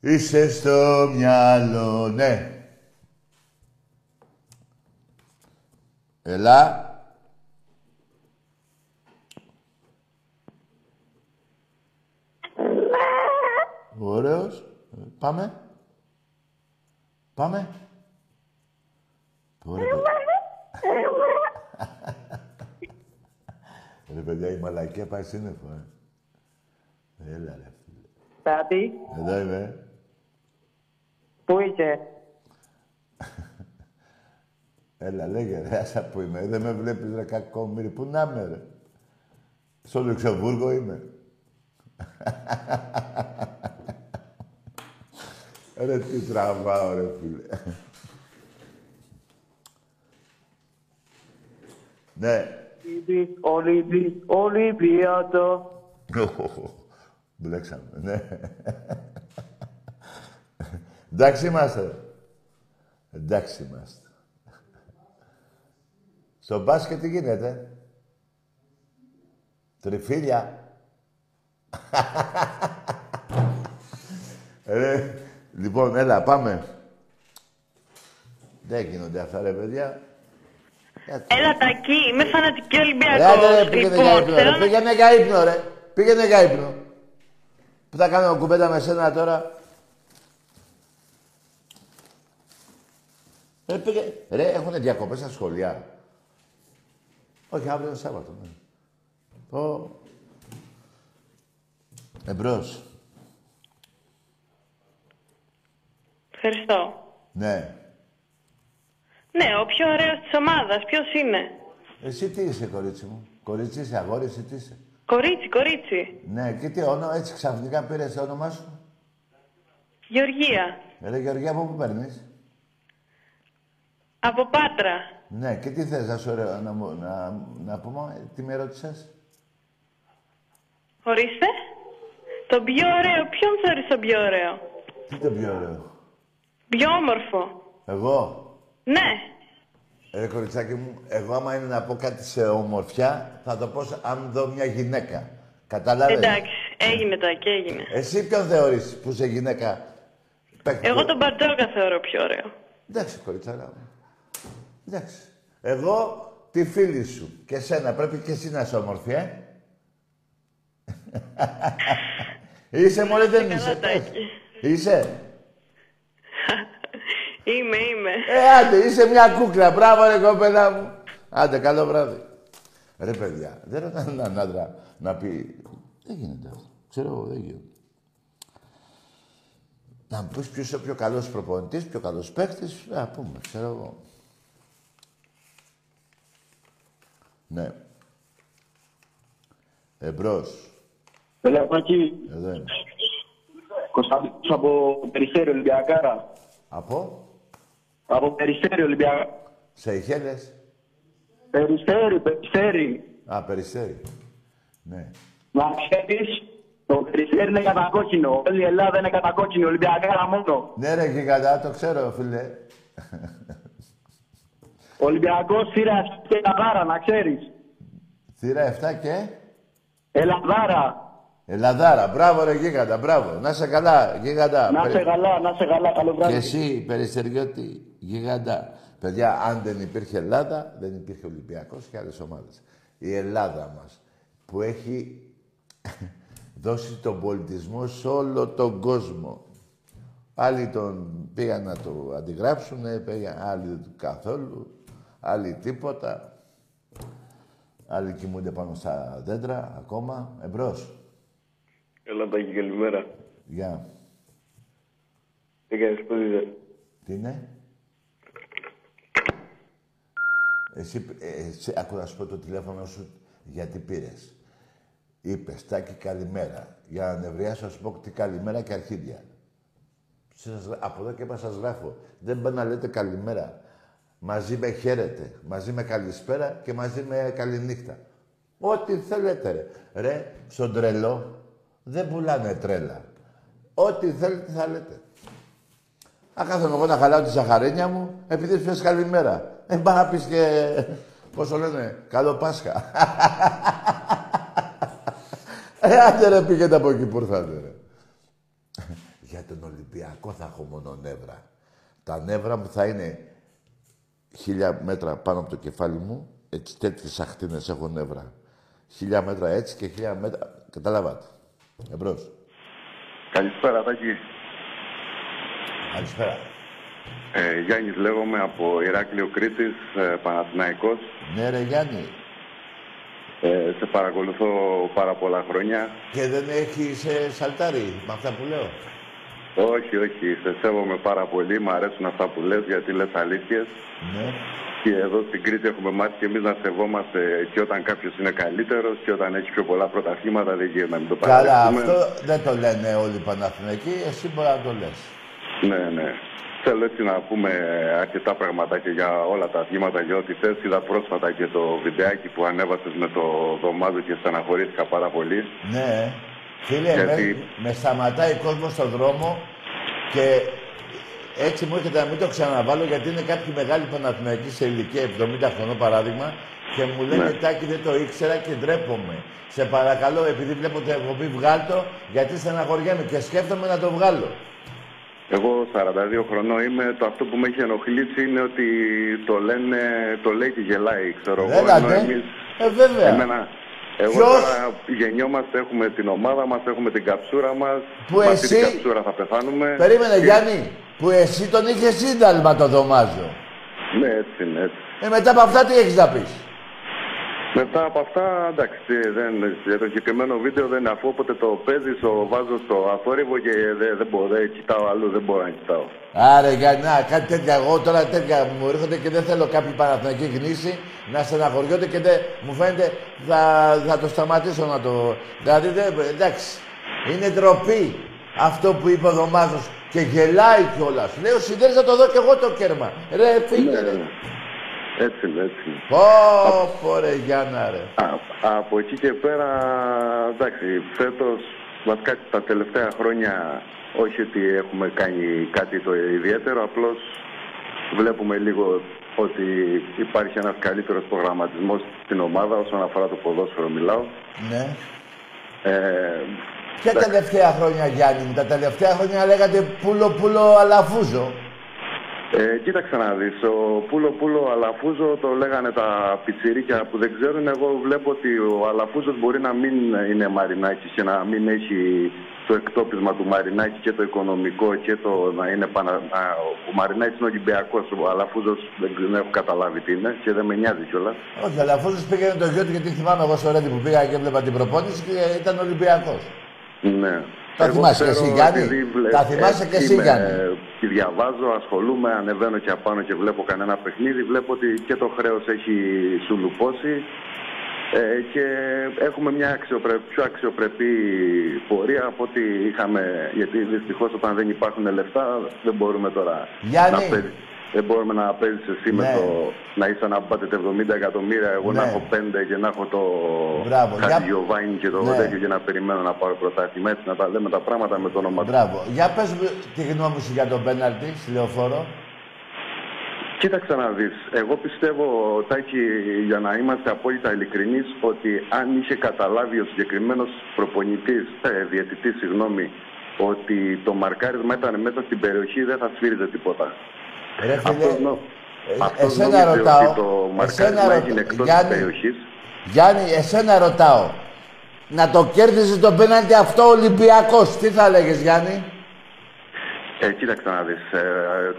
Είσαι στο μυαλό, ναι. Ελά. Ωραίος. Ε, Πάμε. Πάμε. Ωραία. Ρε παιδιά, η μαλακία πάει σύννεφο, ε. Έλα, ρε. Τάτι, Εδώ είμαι. πού είσαι; Έλα, λέγε ρε, άσα που είμαι. Δεν με βλέπεις ρε κακόμοιρη. Πού να είμαι ρε. Στο Λουξεμβούργο είμαι. ρε τι τραβάω ρε φίλε. Ναι. Ολυμπι, Ολυμπι, Ολυμπιάδο. Μπλέξαμε, ναι. Εντάξει είμαστε. Εντάξει είμαστε. Στο μπάσκετ τι γίνεται; Τριφύλια. Ρε, λοιπόν, έλα, πάμε. Δεν γίνονται αυτά, ρε παιδιά. Έλα τακί, είμαι φανατική Ρε, Ολυμπιακός. άντε, ρε, πήγαινε για Λοιπόν, ύπνο, θέλω ρε. να... Πήγαινε για ύπνο, ρε. Πήγαινε για ύπνο. Πού θα κάνω κουβέντα με σένα τώρα. Ρε, πήγε... ρε έχουνε διακοπές στα σχολεία. Όχι, αύριο είναι Σάββατο. Ναι. Πω. Εμπρός. Ευχαριστώ. Ναι. Ναι, ο πιο ωραίος της ομάδας. Ποιος είναι; Εσύ τι είσαι, κορίτσι μου; Κορίτσι είσαι, αγόρι, εσύ τι είσαι; Κορίτσι, κορίτσι. Ναι, και τι όνομα, έτσι ξαφνικά πήρες το όνομά σου; Γεωργία. Ρε Γεωργία, από πού παίρνεις; Από Πάτρα. Ναι, και τι θες να σου ρε- να, μου- να, να πούμε, τι με ρώτησες; Ορίστε. Το πιο ωραίο. Ποιον θεωρείς το πιο ωραίο; Τι το πιο ωραίο; Πιο όμορφο. Εγώ, Ναι. ρε κοριτσάκι μου, εγώ άμα είναι να πω κάτι σε ομορφιά, θα το πω σε- αν δω μια γυναίκα. Κατάλαβες; Εντάξει. Έγινε τακί, έγινε. Εσύ ποιον θεωρείς που είσαι γυναίκα. Παίκτη. Εγώ τον Μπαρτζόκα θεωρώ πιο ωραίο. Εντάξει, κοριτσάρα μου. Εντάξει. Εγώ τη φίλη σου. Και σένα πρέπει και εσύ να είσαι όμορφη, ε. <laughs> είσαι μόλι δεν Καλά, είσαι. Τάκη. πες. Είσαι. Είμαι, είμαι. Ε, άντε, είσαι μια κούκλα. Μπράβο, ρε κοπέλα μου. Άντε, καλό βράδυ. Ρε, παιδιά, δεν ρωτάνε έναν άντρα να πει... Δεν γίνεται αυτό. Ξέρω εγώ, δεν γίνεται. Να μου πεις ποιος είναι ο πιο καλός προπονητής, πιο καλός παίκτης, να πούμε, ξέρω εγώ. Ναι. Εμπρός. Πελαγμακή, Εδώ είναι. Κωνσταντίνος από Περιστέρι Ολυμπιακάρα. Από; Από Περιστέρι Ολυμπιακάρα. Σεϊχέλες. Περιστέρι, Περιστέρι. Α, Περιστέρι. Ναι. Να ξέρεις, το Περιστέρι είναι κατακόκκινο. Όλη η Ελλάδα είναι κατακόκκινη, Ολυμπιακάρα μόνο. Ναι, ρε, γιγαντά, το ξέρω, φίλε. Ολυμπιακός θύρα και Ελλαδάρα, να ξέρεις. Θύρα 7 και... Ελλαδάρα. Ελλαδάρα, μπράβο ρε γίγαντα, μπράβο. Να σε καλά, γίγαντα. Να Περι- σε καλά, να σε καλά, καλό βράδυ. Και εσύ, Περιστεριώτη, γίγαντα. Παιδιά, αν δεν υπήρχε Ελλάδα, δεν υπήρχε Ολυμπιακός και άλλες ομάδες. Η Ελλάδα μας, που έχει <laughs> δώσει τον πολιτισμό σε όλο τον κόσμο. Άλλοι τον πήγαν να το αντιγράψουν, πήγαν, άλλοι καθόλου, άλλοι τίποτα. Άλλοι κοιμούνται πάνω στα δέντρα ακόμα. Εμπρός. Έλα, Τάκη, καλημέρα. Γεια. Τι κάνεις, πώς είσαι; Τι είναι; Εσύ, ε, εσύ άκου να σου πω το τηλέφωνο σου γιατί πήρες. Είπες, Τάκη, καλημέρα. Για να νευριάσω, να σου πω τι καλημέρα και αρχίδια. Σας, γρα- από εδώ και έπα σας γράφω. Δεν μπορεί να λέτε καλημέρα. Μαζί με χαίρετε, μαζί με καλησπέρα και μαζί με καληνύχτα. Ό,τι θέλετε, ρε. Ρε, στον τρελό δεν πουλάνε τρέλα. Ό,τι θέλετε θα λέτε. Α, κάθομαι εγώ να χαλάω τη ζαχαρένια μου, επειδή πες καλημέρα. Ε, μπα να πεις και, πώς το λένε, καλό Πάσχα. ε, άντε ρε, πήγαινε από εκεί που ήρθατε, ρε. Για τον Ολυμπιακό θα έχω μόνο νεύρα. Τα νεύρα μου θα είναι χίλια μέτρα πάνω από το κεφάλι μου, έτσι τέτοιες αχτίνες έχω νεύρα. Χίλια μέτρα έτσι και χίλια μέτρα... Καταλάβατε. Εμπρός. Καλησπέρα, Τάκη. Καλησπέρα. Ε, Γιάννης λέγομαι από Ηράκλειο Κρήτης, ε, Παναθηναϊκός. Ναι ρε Γιάννη. Ε, σε παρακολουθώ πάρα πολλά χρόνια. Και δεν έχεις ε, σαλτάρι με αυτά που λέω; Όχι, όχι, σε σέβομαι πάρα πολύ, μου αρέσουν αυτά που λες γιατί λες αλήθειες. Ναι. Και εδώ στην Κρήτη έχουμε μάθει και εμείς να σεβόμαστε και όταν κάποιος είναι καλύτερος και όταν έχει πιο πολλά πρωταθλήματα δεν γίνεται να μην το Καλά, παραδεχτούμε. αυτό δεν το λένε όλοι οι Παναθηναϊκοί, εσύ μπορεί να το λες. Ναι, ναι. Θέλω έτσι να πούμε αρκετά πραγματάκια για όλα τα αθλήματα, για ό,τι θες. Είδα πρόσφατα και το βιντεάκι που ανέβασες με το δωμάδο και στεναχωρήθηκα πάρα πολύ. Ναι. Φίλε, Γιατί- με, με σταματάει κόσμος στον δρόμο και έτσι μου έρχεται να μην το ξαναβάλω γιατί είναι κάποιοι μεγάλοι Παναθηναϊκοί σε ηλικία 70 χρονών παράδειγμα και μου λένε Ναι. Τάκη δεν το ήξερα και ντρέπομαι. Σε παρακαλώ, επειδή βλέπω την εκπομπή, βγάλτο, γιατί στεναχωριέμαι και σκέφτομαι να το βγάλω. Εγώ 42 χρονών είμαι. Το αυτό που με έχει ενοχλήσει είναι ότι το λένε, το λέει και γελάει, ξέρω εγώ. Έλατε. ενώ εμείς- Ε, βέβαια. Εμένα, εγώ Ποιος; τώρα γεννιόμαστε, έχουμε την ομάδα μας, έχουμε την καψούρα μας. Που Μαζί εσύ- την καψούρα θα πεθάνουμε. Περίμενε, Και- Γιάννη, που εσύ τον είχες σύνταλμα το δωμάζο. Ναι, έτσι είναι, έτσι. Ε, μετά από αυτά τι έχεις να πεις; Μετά από αυτά, εντάξει, δεν, για το συγκεκριμένο βίντεο δεν αφού όποτε το παίζεις, το βάζω στο αθόρυβο και δεν, δεν μπορώ, δεν κοιτάω αλλού, δεν μπορώ να κοιτάω. Άρε, Γιάννη, να, κάτι τέτοια. Εγώ τώρα τέτοια μου έρχονται και δεν θέλω κάποιοι Παναθηναϊκοί γνήσι να στεναχωριόνται και δεν, μου φαίνεται θα, θα το σταματήσω να το... Δηλαδή, δεν, εντάξει, είναι ντροπή αυτό που είπε ο Δωμάζος και γελάει κιόλας. Λέω, συνδέρεις να το δω κι εγώ το κέρμα. Ρε, φίλε, Ναι, ρε. ναι. Έτσι είναι, έτσι είναι. Πω, πω, ρε, Γιάννα, ρε. Α, από εκεί και πέρα, εντάξει, φέτος, βασικά τα τελευταία χρόνια, όχι ότι έχουμε κάνει κάτι το ιδιαίτερο, απλώς βλέπουμε λίγο ότι υπάρχει ένας καλύτερος προγραμματισμός στην ομάδα όσον αφορά το ποδόσφαιρο μιλάω. Ναι. Ε, Ποια τελευταία χρόνια, Γιάννη μου, τα τελευταία χρόνια λέγατε πουλο πουλο αλαφούζο. Ε, κοίταξε να δεις, ο Πούλο Πούλο Αλαφούζο το λέγανε τα πιτσιρίκια που δεν ξέρουν. Εγώ βλέπω ότι ο Αλαφούζος μπορεί να μην είναι Μαρινάκης και να μην έχει το εκτόπισμα του Μαρινάκη και το οικονομικό και το να είναι πανα... να... Ο Μαρινάκης είναι Ολυμπιακός, ο Αλαφούζος δεν, δεν έχω καταλάβει τι είναι και δεν με νοιάζει κιόλα. Όχι, αλλά αφού πήγαινε το γιο του, γιατί θυμάμαι εγώ στο Ρέντι που πήγα και έβλεπα την προπόνηση και ήταν Ολυμπιακός. Ναι. Τα Εγώ θυμάσαι και ξέρω, εσύ, Γιάννη. επειδή βλέ- Τα θυμάσαι ε, και εσύ, είμαι, Γιάννη. ε, Και διαβάζω, ασχολούμαι, ανεβαίνω και απάνω και βλέπω κανένα παιχνίδι. Βλέπω ότι και το χρέος έχει σου λουπώσει ε, και έχουμε μια αξιοπρε... πιο αξιοπρεπή πορεία από ό,τι είχαμε. Γιατί δυστυχώς όταν δεν υπάρχουν λεφτά δεν μπορούμε τώρα Γιάννη. να παίζεις. Δεν μπορούμε να παίζεις εσύ με Ναι. το να είσαι να πάτε 70 εκατομμύρια, εγώ να Ναι. έχω 5 και να έχω το Μπράβο. Για- Χατζιωβάνι και το Ναι. τέτοιο και να περιμένω να πάρω πρωτάθλημα. Έτσι να τα λέμε τα πράγματα με το όνομα του. Μπράβο. Για πες μου τη γνώμη σου για τον πέναλτι στη λεωφόρο. Κοίταξε να δεις. Εγώ πιστεύω, Τάκη, για να είμαστε απόλυτα ειλικρινείς, ότι αν είχε καταλάβει ο συγκεκριμένος προπονητής, ε, διαιτητής, συγγνώμη, ότι το μαρκάρισμα ήταν μέσα στην περιοχή, δεν θα σφύριζε τίποτα. Ρε φίλε, Αυτός νο- ε, αυτός εσένα νόμιζε ρωτάω, ότι το εσένα μαρκάρισμα ρωτάω, έγινε εκτός Γιάννη. της περιοχής. Γιάννη, εσένα ρωτάω. Να το κέρδιζε το πέναλτι αυτό ο Ολυμπιακός. Τι θα λέγες, Γιάννη; Ε, κοίταξε να δεις, ε,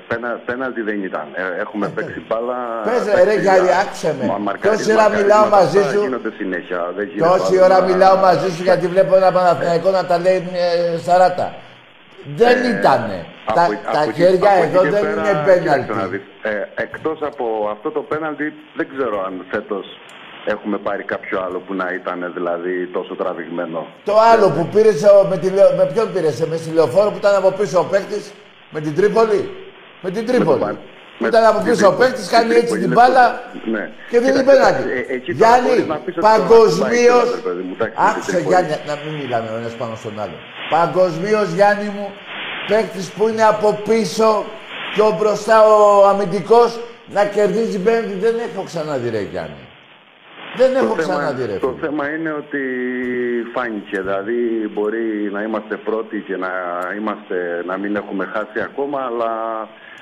πένα, πέναλτι δεν ήταν. Ε, έχουμε παίξει μπάλα... Πες, ρε, παίξει- ρε, Γιάννη, άκουσε με. Μα- μαρκαρίσματα, Τόση ώρα μιλάω μαζί αυτά σου. γίνονται συνέχεια. Δεν γίνεται Τόση άλλο ώρα να- μιλάω μαζί σου γιατί βλέπω ένα Παναθηναϊκό να τα λέει ε, 40. Δεν Ε, ήτανε. από- τα από τα εκεί- χέρια από εκεί εδώ και δεν πέρα, είναι κοίταξε να πέναλτι. δεις. Ε, εκτός από αυτό το πέναλτι, δεν ξέρω αν φέτος έχουμε πάρει κάποιο άλλο που να ήταν δηλαδή τόσο τραβηγμένο. Το άλλο που πήρε με, τη, Λεω- με ποιον πήρε, με στη λεωφόρο που ήταν από πίσω ο παίκτης, με την Τρίπολη; Με την Τρίπολη. Πα- Που με- ήταν από την πίσω ο Τρίπολη. παίκτη, Την κάνει έτσι Τρίπολη την είναι μπάλα το- Ναι. και δεν είναι Κοίταξε, πέναλτι. ε, ε, εκεί τώρα Γιάννη, μπορείς να πεις ότι το παγκοσμίω. Αττική, ρε παιδί μου, εντάξει, με την Άκουσε Τρίπολη. Γιάννη, να μην μιλάμε ο ένας πάνω στον άλλο. Παγκοσμίως Γιάννη μου, παίκτης που είναι από πίσω πιο μπροστά ο αμυντικός να κερδίζει πέναντι. Δεν έχω ξαναδεί ρε Γιάννη. Δεν έχω το θέμα, ξαναδεί ρε το φίλε. θέμα είναι ότι φάνηκε. Δηλαδή μπορεί να είμαστε πρώτοι και να, είμαστε, να μην έχουμε χάσει ακόμα, αλλά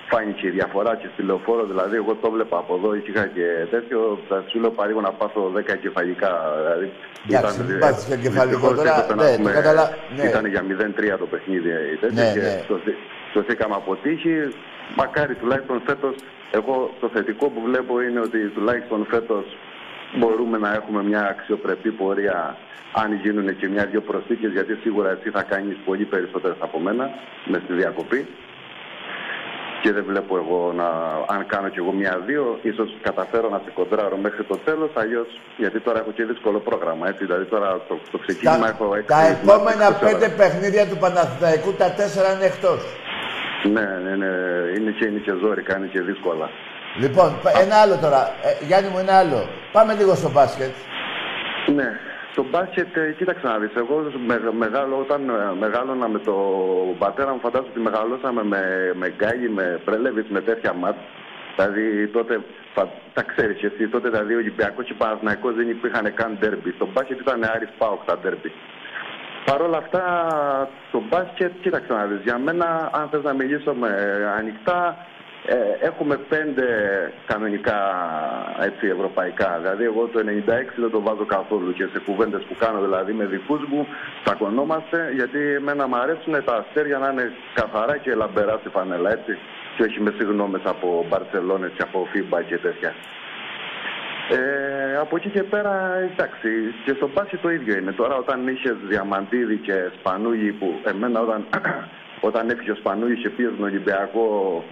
φάνηκε η διαφορά και στη λεωφόρο. Δηλαδή, εγώ το βλέπα από εδώ, είχα και τέτοιο. Θα σου λέω παρήγω να πάθω 10 κεφαλικά. Δηλαδή, Εντάξει, μην πάθεις και κεφαλικό δυστυχώς τώρα, έπρεπε να ναι, το έχουμε- καταλα- ναι. Ήταν για 0-3 το παιχνίδι. ε, τέτοιο, Ναι, και ναι. σωθή- Σωθήκαμε από τύχη. Μακάρι τουλάχιστον φέτος. Εγώ το θετικό που βλέπω είναι ότι τουλάχιστον φέτος μπορούμε να έχουμε μια αξιοπρεπή πορεία αν γίνουν και μια-δυο προσθήκες γιατί σίγουρα εσύ θα κάνεις πολύ περισσότερες από μένα μες στη διακοπή και δεν βλέπω εγώ να, αν κάνω κι εγώ μια-δύο, ίσως καταφέρω να σε κοντράρω μέχρι το τέλος, αλλιώς, γιατί τώρα έχω και δύσκολο πρόγραμμα, έτσι, δηλαδή τώρα το, το ξεκίνημα Τα, έχω έξι τα μάτς, επόμενα έξι πέντε ώρα. παιχνίδια του Παναθηναϊκού, τα τέσσερα είναι εκτός. Ναι, ναι, ναι, είναι και, είναι και ζόρικα, είναι και δύσκολα. Λοιπόν, πα- ένα άλλο τώρα. Ε, Γιάννη μου, ένα άλλο. Πάμε λίγο στο μπάσκετ. Ναι, στο μπάσκετ, ε, κοίταξε να δεις, εγώ με, μεγάλο, όταν ε, μεγάλωνα με τον πατέρα μου, φαντάζομαι ότι μεγαλώσαμε με, με Γκάγι, με Πρέλεβιτς, με τέτοια μάτς. Δηλαδή τότε, θα, τα ξέρεις και εσύ, τότε δηλαδή ο Ολυμπιακός και ο Παναθηναϊκός δεν υπήρχαν καν ντέρμπι. Στο μπάσκετ ήταν Άρης Πάοκ τα ντέρμπι. Παρ' όλα αυτά, στο μπάσκετ, κοίταξε να δεις, για μένα, αν θες να μιλήσουμε ε, ανοιχτά, ε, έχουμε πέντε κανονικά έτσι, ευρωπαϊκά. Δηλαδή, εγώ το 96 δεν το βάζω καθόλου και σε κουβέντες που κάνω δηλαδή με δικούς μου, τσακωνόμαστε, γιατί εμένα μου αρέσουν τα αστέρια να είναι καθαρά και λαμπερά στη φανέλα, έτσι. Και όχι με συγγνώμες από Μπαρσελόνες και από FIBA και τέτοια. Ε, από εκεί και πέρα, εντάξει, και στο μπάσκετ το ίδιο είναι. Τώρα όταν είχες Διαμαντίδη και Σπανούλη που εμένα όταν, <clears throat> όταν έφυγε ο Σπανούλης και πήγε στον Ολυμπιακό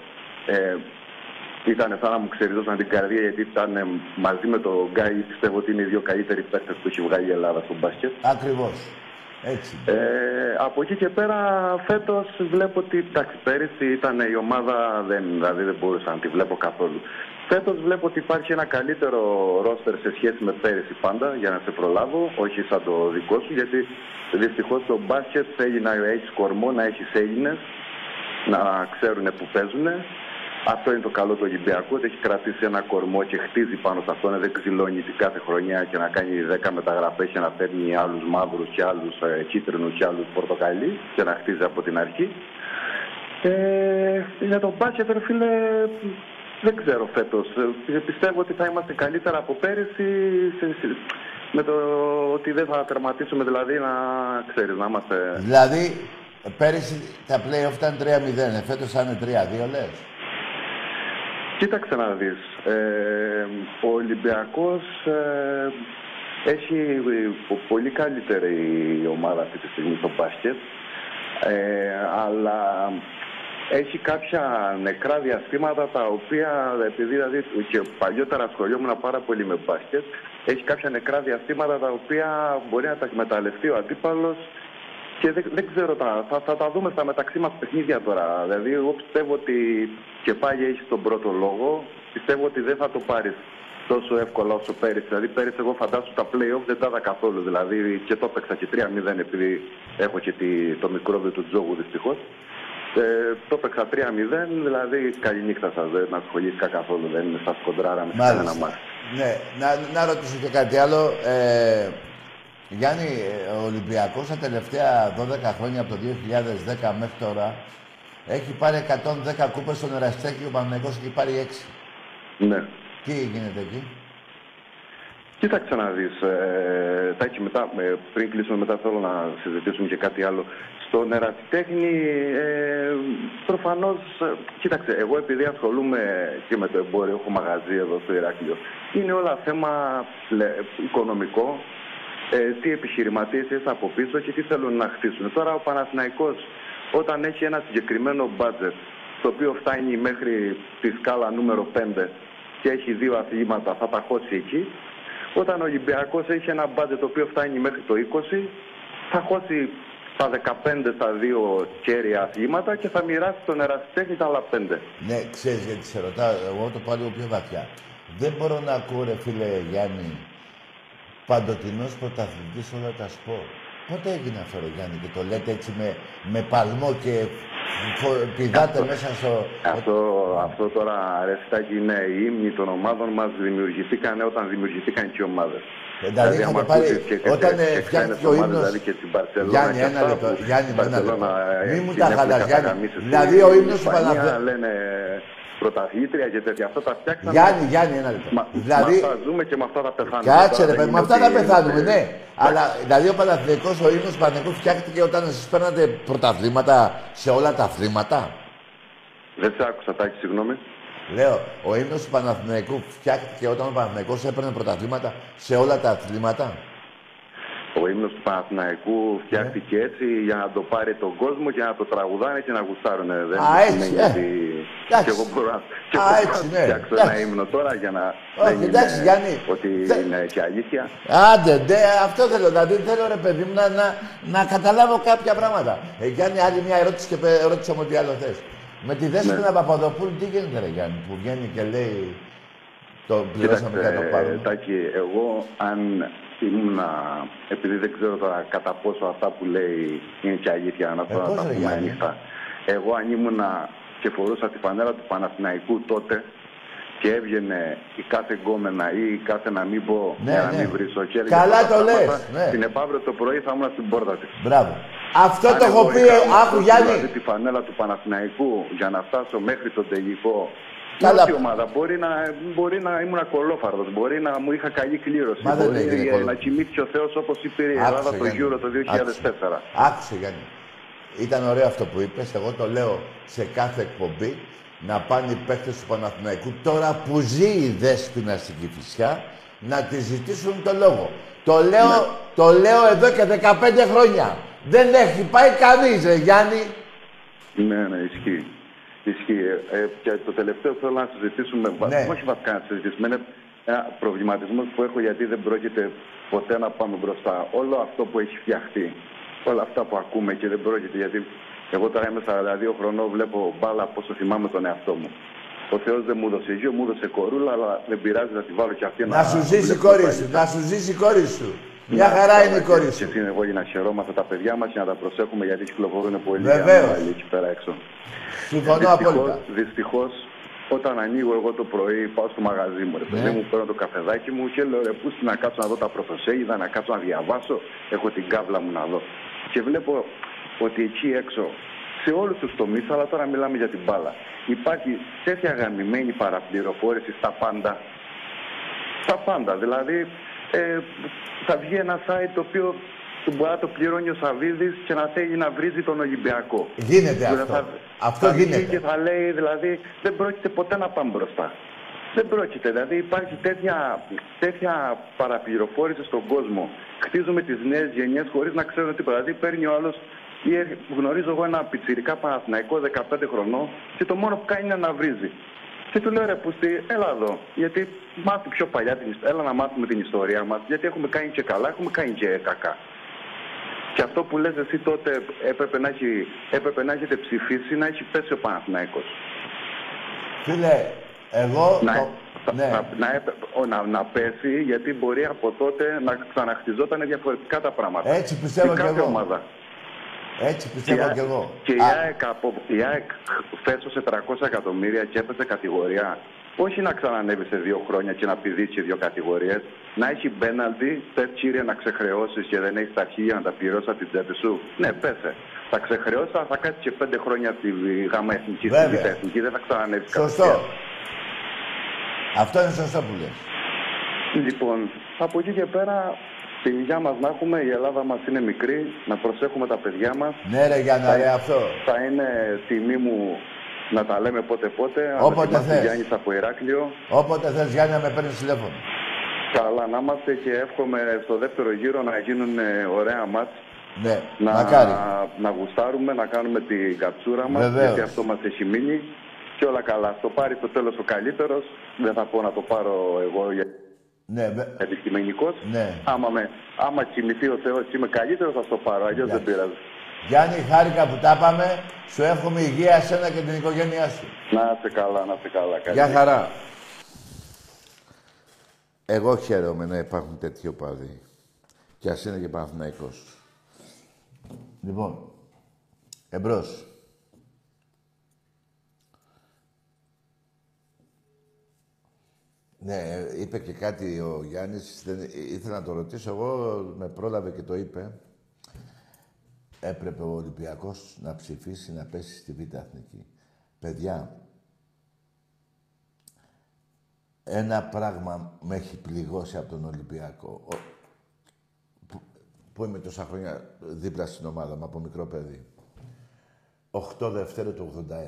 ε, ήταν σαν να μου ξεριζώσαν την καρδιά γιατί ήταν ε, μαζί με τον Γκάλη πιστεύω ότι είναι οι δύο καλύτεροι παίκτες που έχει βγάλει η Ελλάδα στο μπάσκετ. Ακριβώς. Έτσι. Ε, από εκεί και πέρα φέτος βλέπω ότι εντάξει, πέρυσι ήταν η ομάδα, δεν, δηλαδή δεν μπορούσα να τη βλέπω καθόλου. Φέτος βλέπω ότι υπάρχει ένα καλύτερο ρόστερ σε σχέση με πέρυσι πάντα, για να σε προλάβω, όχι σαν το δικό σου, γιατί δυστυχώς το μπάσκετ θέλει να έχει κορμό, να έχεις Έλληνες, να ξέρουν που παίζουν. Αυτό είναι το καλό του Ολυμπιακού, ότι έχει κρατήσει ένα κορμό και χτίζει πάνω σε αυτό, να δεν ξυλώνει την κάθε χρονιά και να κάνει 10 μεταγραφές και να παίρνει άλλους μαύρους και άλλους ε, κίτρινους και άλλους πορτοκαλί και να χτίζει από την αρχή. Ε, για τον μπάσκετ, ρε φίλε, δεν ξέρω φέτος. Ε, Πιστεύω ότι θα είμαστε καλύτερα από πέρυσι σε- σε- με το ότι δεν θα τερματίσουμε, δηλαδή να ξέρεις, να είμαστε... Δηλαδή, πέρυσι τα play-off ήταν 3-0. Ε, φέτος θα είναι 3-2, λες. Κοίταξε να δεις. Ε, ο Ολυμπιακός ε, έχει πο- πολύ καλύτερη ομάδα αυτή τη στιγμή στο μπάσκετ. Ε, αλλά έχει κάποια νεκρά διαστήματα τα οποία, επειδή δηλαδή και παλιότερα ασχολιόμουν πάρα πολύ με μπάσκετ, έχει κάποια νεκρά διαστήματα τα οποία μπορεί να τα εκμεταλλευτεί ο αντίπαλος και δεν, δεν ξέρω, τα, θα, θα τα δούμε στα μεταξύ μας παιχνίδια τώρα. Δηλαδή, εγώ πιστεύω ότι και πάλι έχει τον πρώτο λόγο. Πιστεύω ότι δεν θα το πάρεις τόσο εύκολα όσο πέρυσι. Δηλαδή, πέρυσι εγώ φαντάσου τα play-off δεν τα είδα καθόλου. Δηλαδή, και το έπαιξα και 3-0 επειδή έχω και τη, το μικρόβιο του τζόγου δυστυχώς. Ε, το έπαιξα 3-0, δηλαδή καληνύχτα σας, δεν ασχολήθηκα καθόλου, δεν σας κοντράρα με κανένα Μάλιστα. μάτι. Ναι, να, να ρωτήσω και κάτι άλλο. Ε, Γιάννη, ε, ο Ολυμπιακός τα τελευταία 12 χρόνια, από το 2010 μέχρι τώρα, έχει πάρει 110 κούπες στον Εραστέκη και ο Παναγικός έχει πάρει 6. Ναι. Τι γίνεται εκεί; Κοίταξε να δεις, ε, Τάκη, μετά, ε, πριν κλείσουμε μετά θέλω να συζητήσουμε και κάτι άλλο. Στον ερασιτέχνη, ε, προφανώς, ε, κοίταξε, εγώ επειδή ασχολούμαι και με το εμπόριο, έχω μαγαζί εδώ στο Ηράκλειο, είναι όλα θέμα λε- οικονομικό, ε, τι επιχειρηματίες έχει από πίσω και τι θέλουν να χτίσουν. Τώρα ο Παναθηναϊκός, όταν έχει ένα συγκεκριμένο budget, το οποίο φτάνει μέχρι τη σκάλα νούμερο 5 και έχει δύο αθλήματα, θα τα χώσει εκεί. Όταν ο Ολυμπιακός έχει ένα μπάτζετ το οποίο φτάνει μέχρι το 20, θα χώσει τα 15 στα δύο κέρια αθλήματα και θα μοιράσει τον ερασιτέχνη τα άλλα 5. Ναι, ξέρεις γιατί σε ρωτάω, εγώ το πάω λίγο πιο βαθιά. Δεν μπορώ να ακούω, ρε φίλε Γιάννη, παντοτινός πρωταθλητής σε όλα τα σπορ. Πότε έγινε αυτό, ρε Γιάννη, και το λέτε έτσι με, με παλμό και φο- πηδάτε μέσα στο... Αυτό, αυτό τώρα, αρεστάκι, είναι οι ύμνοι των ομάδων μας δημιουργηθήκαν όταν δημιουργηθήκαν και οι ομάδες. Δηλαδή, είχατε άμα πάρει- ακούσεις και ξε- όταν, ε, και φτιάχτηκε ξένες ο ομάδες, ύμνος- Δηλαδή και στην Μπαρσελόνα Γιάννη, και ένα αυτά λεπτό. που Γιάννη, στην ένα λεπτό. Μπαρσελόνα, ε, Μη μου την τα έχουν χαλάς, Γιάννη. κατακαμίσει. Δηλαδή, Στη ο ύμνος του Ισπανία Παναθηναϊκού- λένε πρωταθλήτρια και τέτοια. Αυτά τα φτιάξαμε. Γιάννη, Γιάννη, ένα λεπτό. Μα, Δηλαδή, με αυτά ζούμε και με αυτά θα πεθάνουμε. Κάτσε Τώρα ρε δεν παιδί, με είναι αυτά ότι θα πεθάνουμε, είμαστε- ναι. Αλλά δηλαδή ο Παναθηναϊκός, ο ύμνος του Παναθηναϊκού φτιάχτηκε όταν εσείς παίρνατε πρωταθλήματα σε όλα τα αθλήματα; Δεν σε άκουσα, Τάκη, συγγνώμη. Λέω, ο ύμνος του Παναθηναϊκού φτιάχτηκε όταν ο Παναθηναϊκός έπαιρνε πρωταθλήματα σε όλα τα αθλήματα; Ο ύμνος του Παναθηναϊκού φτιάχτηκε έτσι για να το πάρει τον κόσμο και να το τραγουδάνε και να γουστάρουν. Δεν Α, έτσι, σημαίνει ε. ότι... Εντάξει. Και εγώ μπορώ να, και Α, εγώ μπορώ έτσι, να ναι. φτιάξω Εντάξει. ένα ύμνο τώρα για να Όχι, δεν εντάξει, είναι Γιάννη. ότι Θε- είναι και αλήθεια. Άντε, ντε, αυτό θέλω. Δηλαδή θέλω ρε παιδί μου να, να, να καταλάβω κάποια πράγματα. Ε, Γιάννη, άλλη μια ερώτηση και πε- ρώτησε μου τι άλλο θες. Με τη Δέσποινα Ναι. Παπαδοπούλου τι γίνεται ρε Γιάννη, που βγαίνει και λέει το πληρώσαμε και να το πάρουμε; Τάκη, εγώ αν ήμουνα, επειδή δεν ξέρω τώρα κατά πόσο αυτά που λέει είναι και αλήθεια, να Ε, τώρα πώς, τα ρε, πούμε Γιάννη; ανοιχτά. Εγώ αν ήμουνα και φορούσα τη φανέλα του Παναθηναϊκού τότε και έβγαινε η κάθε γκόμενα ή η κάθε να μην πω Ναι, για να ναι. μην βρει στο χέρι. Καλά αυτά τα το πράγματα, λες, ναι. Την επαύριο το πρωί θα ήμουν στην πόρτα της. Μπράβο. Αυτό Αν το έχω εγώ πει, είχα άκου αυτός, Γιάννη. Δηλαδή τη φανέλα του Παναθηναϊκού για να φτάσω μέχρι τον τελικό. Καλά. Όχι ομάδα. Μπορεί να, μπορεί να ήμουν κολόφαρδος, μπορεί να μου είχα καλή κλήρωση. Μα δεν μπορεί έγινε να κολόφαρδος. κοιμήθηκε ο Θεός όπως είπε η Άκουσε, Ελλάδα το Γιάννη. Euro το 2004. Άκουσε Γιάννη. Ήταν ωραίο αυτό που είπες. Εγώ το λέω σε κάθε εκπομπή να πάνε οι παίκτες του Παναθηναϊκού τώρα που ζει η Δέσποινα στην Κηφισιά να τη ζητήσουν το λόγο. Το λέω, Ναι. το λέω εδώ και 15 χρόνια. Δεν έχει πάει κανείς, ρε Γιάννη. Ναι, ναι, ισχύει. Ισχύει. Ε, και το τελευταίο που θέλω να συζητήσουμε, βα- Ναι. όχι βασικά να συζητήσουμε, είναι ένα προβληματισμό που έχω γιατί δεν πρόκειται ποτέ να πάμε μπροστά. Όλο αυτό που έχει φτιαχτεί, όλα αυτά που ακούμε και δεν πρόκειται γιατί εγώ τώρα είμαι 42 χρονών, βλέπω μπάλα πόσο θυμάμαι τον εαυτό μου. Ο Θεός δεν μου έδωσε γιο, μου έδωσε κορούλα, αλλά δεν πειράζει να τη βάλω και αυτή Να σου ζήσει η βλέπω κόρη τα σου, λεφτά. να σου ζήσει η κόρη σου. Μια Να, χαρά καλά, είναι η και- κόρη Και σου. εσύ είναι εγώ για να χαιρόμαστε τα παιδιά μας και να τα προσέχουμε γιατί κυκλοφορούν πολύ Βεβαίως. άλλοι εκεί πέρα έξω. Συμφωνώ απόλυτα. Δυστυχώς, όταν ανοίγω εγώ το πρωί, πάω στο μαγαζί μου. Ρε, παιδί Ναι. μου, παίρνω το καφεδάκι μου και λέω ρε, πού να κάτσω να δω τα πρωτοσέλιδα, να κάτσω να διαβάσω. Έχω την κάβλα μου να δω. Και βλέπω ότι εκεί έξω, σε όλους τους τομείς, αλλά τώρα μιλάμε για την μπάλα, υπάρχει τέτοια γαμημένη παραπληροφόρηση στα πάντα. Στα πάντα. Δηλαδή, ε, θα βγει ένα site το οποίο του μπορεί να το πληρώνει ο Σαββίδης και να θέλει να βρίζει τον Ολυμπιακό. Γίνεται Δηλαδή, αυτό. θα- Αυτό θα βγει γίνεται. Και θα λέει, δηλαδή, δεν πρόκειται ποτέ να πάμε μπροστά. Δεν πρόκειται. Δηλαδή, υπάρχει τέτοια, τέτοια παραπληροφόρηση στον κόσμο. Χτίζουμε τις νέες γενιές χωρίς να ξέρουν τίποτα. Δηλαδή, παίρνει ο άλλος. ή έρχε- Γνωρίζω εγώ ένα πιτσιρικά Παναθηναϊκό 15 χρονών και το μόνο που κάνει είναι να βρίζει. Και του λέω ρε Πουστή, έλα εδώ. Γιατί μάθει πιο παλιά την ιστορία. Έλα να μάθουμε την ιστορία μας. Γιατί έχουμε κάνει και καλά, έχουμε κάνει και κακά. Και αυτό που λες εσύ τότε έπρεπε να, έχει, έπρεπε να έχετε ψηφίσει να έχει πέσει ο Παναθηναϊκός. Φίλε, εγώ... Να, το- θα- Ναι. να, να, έπε- ο, να, να πέσει γιατί μπορεί από τότε να ξαναχτιζόταν διαφορετικά τα πράγματα. Έτσι πιστεύω Η κι κάθε εγώ. ομάδα. Έτσι πιστεύω η, κι εγώ. Και η Α, ΑΕΚ, από, η ΑΕΚ φέσωσε 300 εκατομμύρια και έπεσε κατηγορία. Όχι να ξανανεύει σε δύο χρόνια και να πηδήξει δύο κατηγορίες. Να έχει μπέναλτι, θε κύριε να ξεχρεώσεις και δεν έχεις τα χίλια να τα πληρώσεις από την τσέπη σου. Ναι, πέσε. Θα ξεχρεώσεις, αλλά θα κάτσεις και πέντε χρόνια στη γάμα εθνική, στη Βέβαια. β' εθνική. Δεν θα ξανανεύει Σωστό. Αυτό είναι σωστό που λες. Λοιπόν, από εκεί και πέρα, την υγειά μας να έχουμε, η Ελλάδα μας είναι μικρή, να προσέχουμε τα παιδιά μας. Ναι ρε Γιάννα, Θα- ρε αυτό. Θα είναι τιμή μου να τα λέμε πότε πότε. Αν Όποτε δεν θυμάσαι θες. Γιάννης από Ηράκλειο. Όποτε θες Γιάννη να με παίρνεις τηλέφωνο. Καλά να είμαστε και εύχομαι στο δεύτερο γύρο να γίνουν ε, ωραία μάτς. Ναι, Να, μακάρι. να γουστάρουμε, να κάνουμε την κατσούρα μας, Βεβαίως. γιατί αυτό μας έχει μείνει. Και όλα καλά. Στο πάρει το τέλος ο καλύτερος. Δεν θα πω να το πάρω εγώ για Ναι, βε- αντικειμενικός. ναι. Άμα, με, άμα κοιμηθεί ο Θεός και είμαι καλύτερος θα στο πάρω, αλλιώς δεν πειράζει. Γιάννη, χάρηκα που τα είπαμε. Σου εύχομαι υγεία εσένα και την οικογένειά σου. Να είστε καλά, να είστε καλά. Καλή Γεια νύχτα. χαρά. Εγώ χαίρομαι να υπάρχουν τέτοιοι οπαδοί. Κι ας είναι και Παναθηναϊκός. Λοιπόν, εμπρός. Ναι, είπε και κάτι ο Γιάννης, δεν, ήθελα να το ρωτήσω, εγώ με πρόλαβε και το είπε. Έπρεπε ο Ολυμπιακός να ψηφίσει να πέσει στη Β' Εθνική. Παιδιά, ένα πράγμα με έχει πληγώσει από τον Ολυμπιακό. Ο, που, που είμαι τόσα χρόνια δίπλα στην ομάδα μου από μικρό παιδί. 8 Δευτέρου του 81.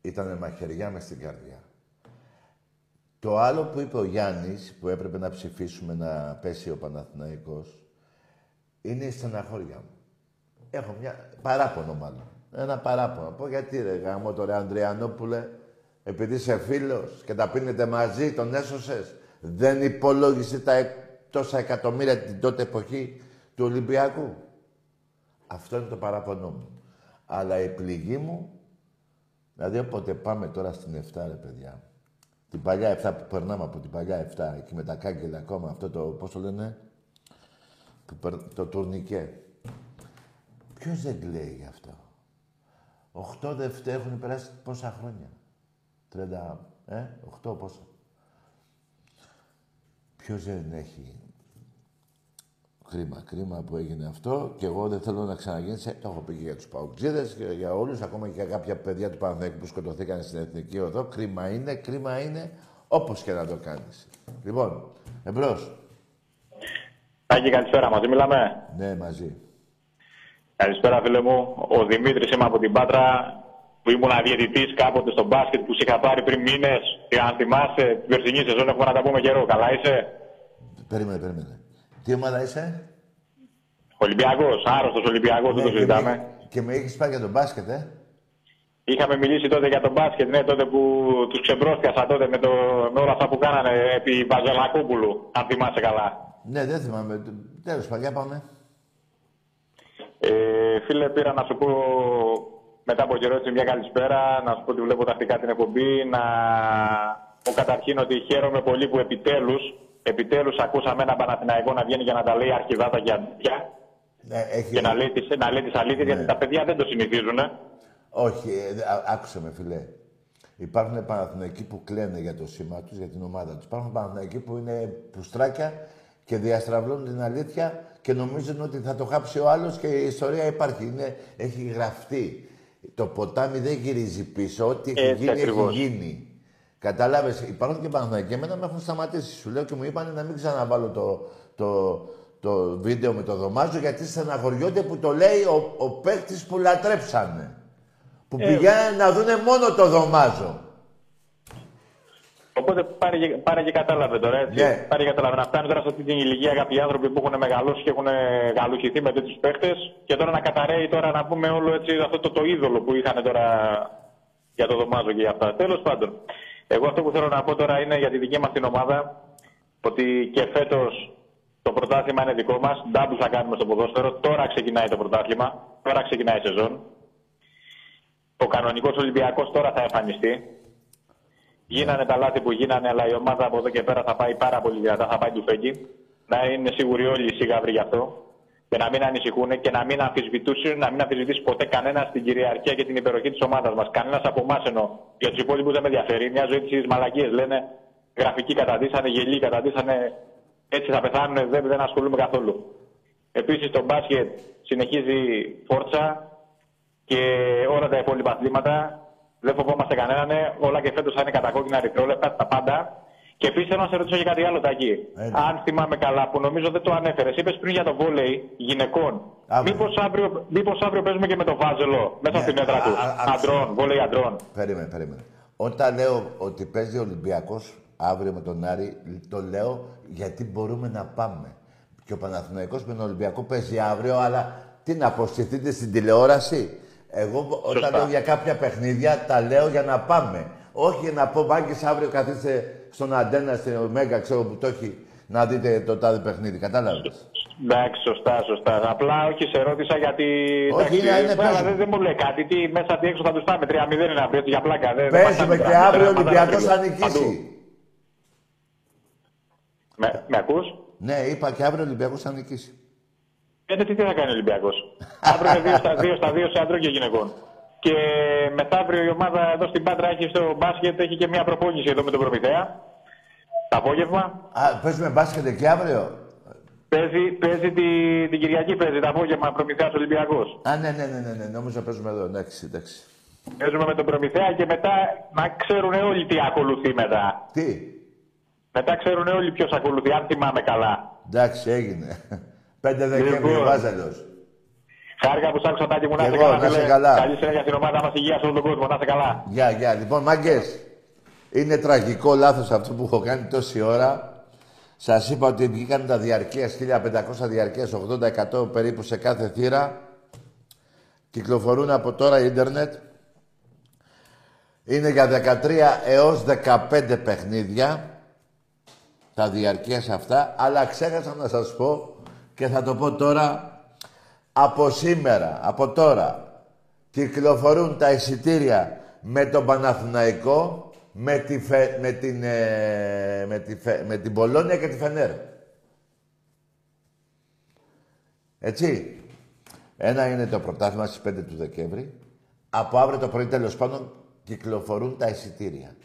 Ήτανε μαχαιριά μες στην καρδιά. Το άλλο που είπε ο Γιάννης, που έπρεπε να ψηφίσουμε να πέσει ο Παναθηναϊκός, είναι η στεναχώρια μου. Έχω μια παράπονο μάλλον. Ένα παράπονο. Πω γιατί ρε γάμο τώρα Ανδριανόπουλε, επειδή είσαι φίλος και τα πίνετε μαζί, τον έσωσες. Δεν υπολόγισε τα εκ- τόσα εκατομμύρια την τότε εποχή του Ολυμπιακού. Αυτό είναι το παράπονό μου. Αλλά η πληγή μου, δηλαδή όποτε πάμε τώρα στην 7 ρε παιδιά, την παλιά 7 που περνάμε από την παλιά 7, εκεί με τα κάγκελα ακόμα, αυτό το, πώς το λένε, που περ- το τουρνικέ. Ποιος δεν κλαίει γι' αυτό; 8 Δευτέρα έχουν περάσει πόσα χρόνια; 30, ε, 8 πόσα. Ποιος δεν έχει κρίμα, κρίμα που έγινε αυτό και εγώ δεν θέλω να ξαναγίνει. σε- Το έχω πει και για τους παουτζίδες και για όλους, ακόμα και για κάποια παιδιά του Παναθηναϊκού που σκοτωθήκαν στην Εθνική Οδό. Κρίμα είναι, κρίμα είναι, όπως και να το κάνεις. Λοιπόν, εμπρός. Τάκη, καλησπέρα. Μαζί μιλάμε; Ναι, μαζί. Καλησπέρα, φίλε μου. Ο Δημήτρης είμαι από την Πάτρα που ήμουν αδιαιτητής κάποτε στο μπάσκετ που σε είχα πάρει πριν μήνες. Και αν θυμάσαι, την περσινή σεζόν έχουμε να τα πούμε καιρό. Καλά είσαι; Περίμενε, περίμενε. Τι ομάδα είσαι; Ολυμπιακός, άρρωστος Ολυμπιακός, δεν το και, συζητάμε. με, και με έχεις πάει για τον μπάσκετ, ε; Είχαμε μιλήσει τότε για τον μπάσκετ, ναι, τότε που τους ξεμπρόστιασα τότε με, το, με όλα αυτά που κάνανε επί Βαζελακόπουλου, αν θυμάσαι καλά. Ναι, δεν θυμάμαι. Τέλος, παλιά πάμε. Ε, φίλε, πήρα να σου πω μετά από καιρό έτσι μια καλησπέρα, να σου πω ότι βλέπω τακτικά την εκπομπή, να πω καταρχήν ότι χαίρομαι πολύ που επιτέλους, επιτέλους ακούσαμε ένα Παναθηναϊκό να βγαίνει για να τα λέει αρχιδάτα και αντιά Ναι, έχει... και να λέει, τις, να λέει τις αλήθειες, γιατί τα παιδιά δεν το συνηθίζουν. Όχι, ε, α- άκουσε με, φιλέ. Υπάρχουν Παναθηναϊκοί που κλαίνε για το σήμα τους, για την ομάδα τους. Υπάρχουν Παναθηναϊκοί που είναι πουστράκια και διαστραβλώνουν την αλήθεια και νομίζουν ότι θα το χάψει ο άλλος και η ιστορία υπάρχει. Είναι, έχει γραφτεί. Το ποτάμι δεν γυρίζει πίσω. Ό,τι έχει Έτσι γίνει, ακριβώς. έχει γίνει. Κατάλαβες, υπάρχουν και Παναθηναϊκοί. Εμένα με έχουν σταματήσει. Σου λέω και μου είπαν να μην ξαναβάλω το, το, το βίντεο με το δωμάζο γιατί στεναχωριόνται που το λέει ο, ο παίκτης που λατρέψανε. Που Ε, πηγαίνουν να δούνε μόνο το δωμάζο. Οπότε πάρε και, πάρε και κατάλαβε τώρα, έτσι. Ναι. Πάρε και κατάλαβε. Να φτάνουν τώρα σε αυτή την ηλικία κάποιοι άνθρωποι που έχουν μεγαλώσει και έχουν γαλουχηθεί με τέτοιους παίχτε και τώρα να καταραίει τώρα να πούμε όλο έτσι αυτό το, το είδωλο που είχαν τώρα για το δωμάζο και για αυτά. Τέλος πάντων, εγώ αυτό που θέλω να πω τώρα είναι για τη δική μας την ομάδα ότι και φέτος το πρωτάθλημα είναι δικό μας. Ντάμπου θα κάνουμε στο ποδόσφαιρο. Τώρα ξεκινάει το πρωτάθλημα. Τώρα ξεκινάει η σεζόν. Ο κανονικός Ολυμπιακός τώρα θα εμφανιστεί. Γίνανε τα λάθη που γίνανε, αλλά η ομάδα από εδώ και πέρα θα πάει πάρα πολύ δυνατά, θα πάει του φέγγι. Να είναι σίγουροι όλοι οι σίγαβροι γι' αυτό. Και να μην ανησυχούν και να μην αμφισβητήσουν, να μην αμφισβητήσει ποτέ κανένας την κυριαρχία και την υπεροχή της ομάδας μας. Κανένας από εμάς εννοώ. Για τους υπόλοιπους δεν με ενδιαφέρει. Μια ζωή της μαλακίε λένε γραφική καταντήσανε, γελοί καταντήσανε. Έτσι θα πεθάνουν, δεν, δεν ασχολούμαι καθόλου. Επίσης το μπάσκετ συνεχίζει φόρτσα και όλα τα υπόλοιπα αθλήματα. Δεν φοβόμαστε κανέναν. ε. Όλα και φέτος θα είναι κατακόκκινα ερυθρόλεπτα, τα πάντα. Και επίσης θέλω να σε ρωτήσω για κάτι άλλο, Τάκη. Αν θυμάμαι καλά, που νομίζω δεν το ανέφερες. Είπες πριν για το βόλεϊ γυναικών. Μήπως αύριο, μήπως αύριο παίζουμε και με το βάζελο μέσα στην έδρα του. Ναι, α- α- Αντρών, βόλεϊ αντρών. Περίμενε, περίμενε. Όταν λέω ότι παίζει ο Ολυμπιακός αύριο με τον Άρη, το λέω γιατί μπορούμε να πάμε. Και ο Παναθηναϊκός με τον Ολυμπιακό παίζει αύριο, αλλά τι να αποστηθείτε στην τηλεόραση. Εγώ όταν λέω για κάποια παιχνίδια, τα λέω για να πάμε. Όχι για να πω, μάγκες αύριο καθίστε στον Αντένα, στην Ωμέγα, ξέρω που το έχει, να δείτε το τάδε παιχνίδι. Κατάλαβες; Εντάξει, σωστά, σωστά. Απλά όχι, σε ρώτησα γιατί. Όχι, εντάξει, είναι- είναι βέβαια, παίζουμε. δεν, δεν μου λέει κάτι. Τι μέσα, τι έξω θα τους πάμε. 3-0 είναι αύριο, έτσι για πλάκα. Δεν, δεν Παίζουμε μας και κάνει αύριο ο πράγματα, Ολυμπιακός πράγματα, θα νικήσει. παντού. Με, με ακούς; Ναι, είπα και αύριο ο Ολυμπιακός θα νικήσει. Ε, τι, τι θα κάνει ο Ολυμπιακός; αύριο είναι 2 στα 2 στα 2 σε άντρων και γυναικών. Και μεθαύριο η ομάδα εδώ στην Πάτρα έχει στο μπάσκετ, έχει και μια προπόνηση εδώ με τον Προμηθέα. Το απόγευμα. Α, παίζουμε μπάσκετ και αύριο; Παίζει, παίζει τη, την Κυριακή, παίζει το απόγευμα Προμηθέας Ολυμπιακός. Α, ναι, ναι, ναι, ναι, ναι. νόμιζα παίζουμε εδώ. Εντάξει, εντάξει. Παίζουμε με τον Προμηθέα και μετά να ξέρουν όλοι τι ακολουθεί μετά. Τι; Μετά ξέρουν όλοι ποιος ακολουθεί, αν θυμάμαι καλά. Εντάξει, έγινε. <laughs> 5 Δεκέμβρη ο Λοιπόν. Βάζελος. Χάρηκα που σ' άκουσα τάκι μου να Κι είσαι εγώ, καλά. να είσαι φίλε. καλά. Καλή συνέχεια στην ομάδα μας, υγεία σε όλο τον κόσμο, να είσαι καλά. Γεια, γεια. Λοιπόν, μάγκες. Είναι τραγικό λάθος αυτό που έχω κάνει τόση ώρα. Σας είπα ότι βγήκαν τα διαρκείας 1500 διαρκείας, 80% περίπου σε κάθε θύρα. Κυκλοφορούν από τώρα ίντερνετ. Είναι για 13 έως 15 παιχνίδια τα διαρκείας αυτά, αλλά ξέχασα να σας πω και θα το πω τώρα από σήμερα, από τώρα, κυκλοφορούν τα εισιτήρια με τον Παναθηναϊκό, με, τη Φε- με, την, ε, με, τη Φε- με την Πολώνια και τη Φενέρ. Έτσι. Ένα είναι το πρωτάθλημα στις 5 του Δεκέμβρη. Από αύριο το πρωί τέλος πάντων κυκλοφορούν τα εισιτήρια.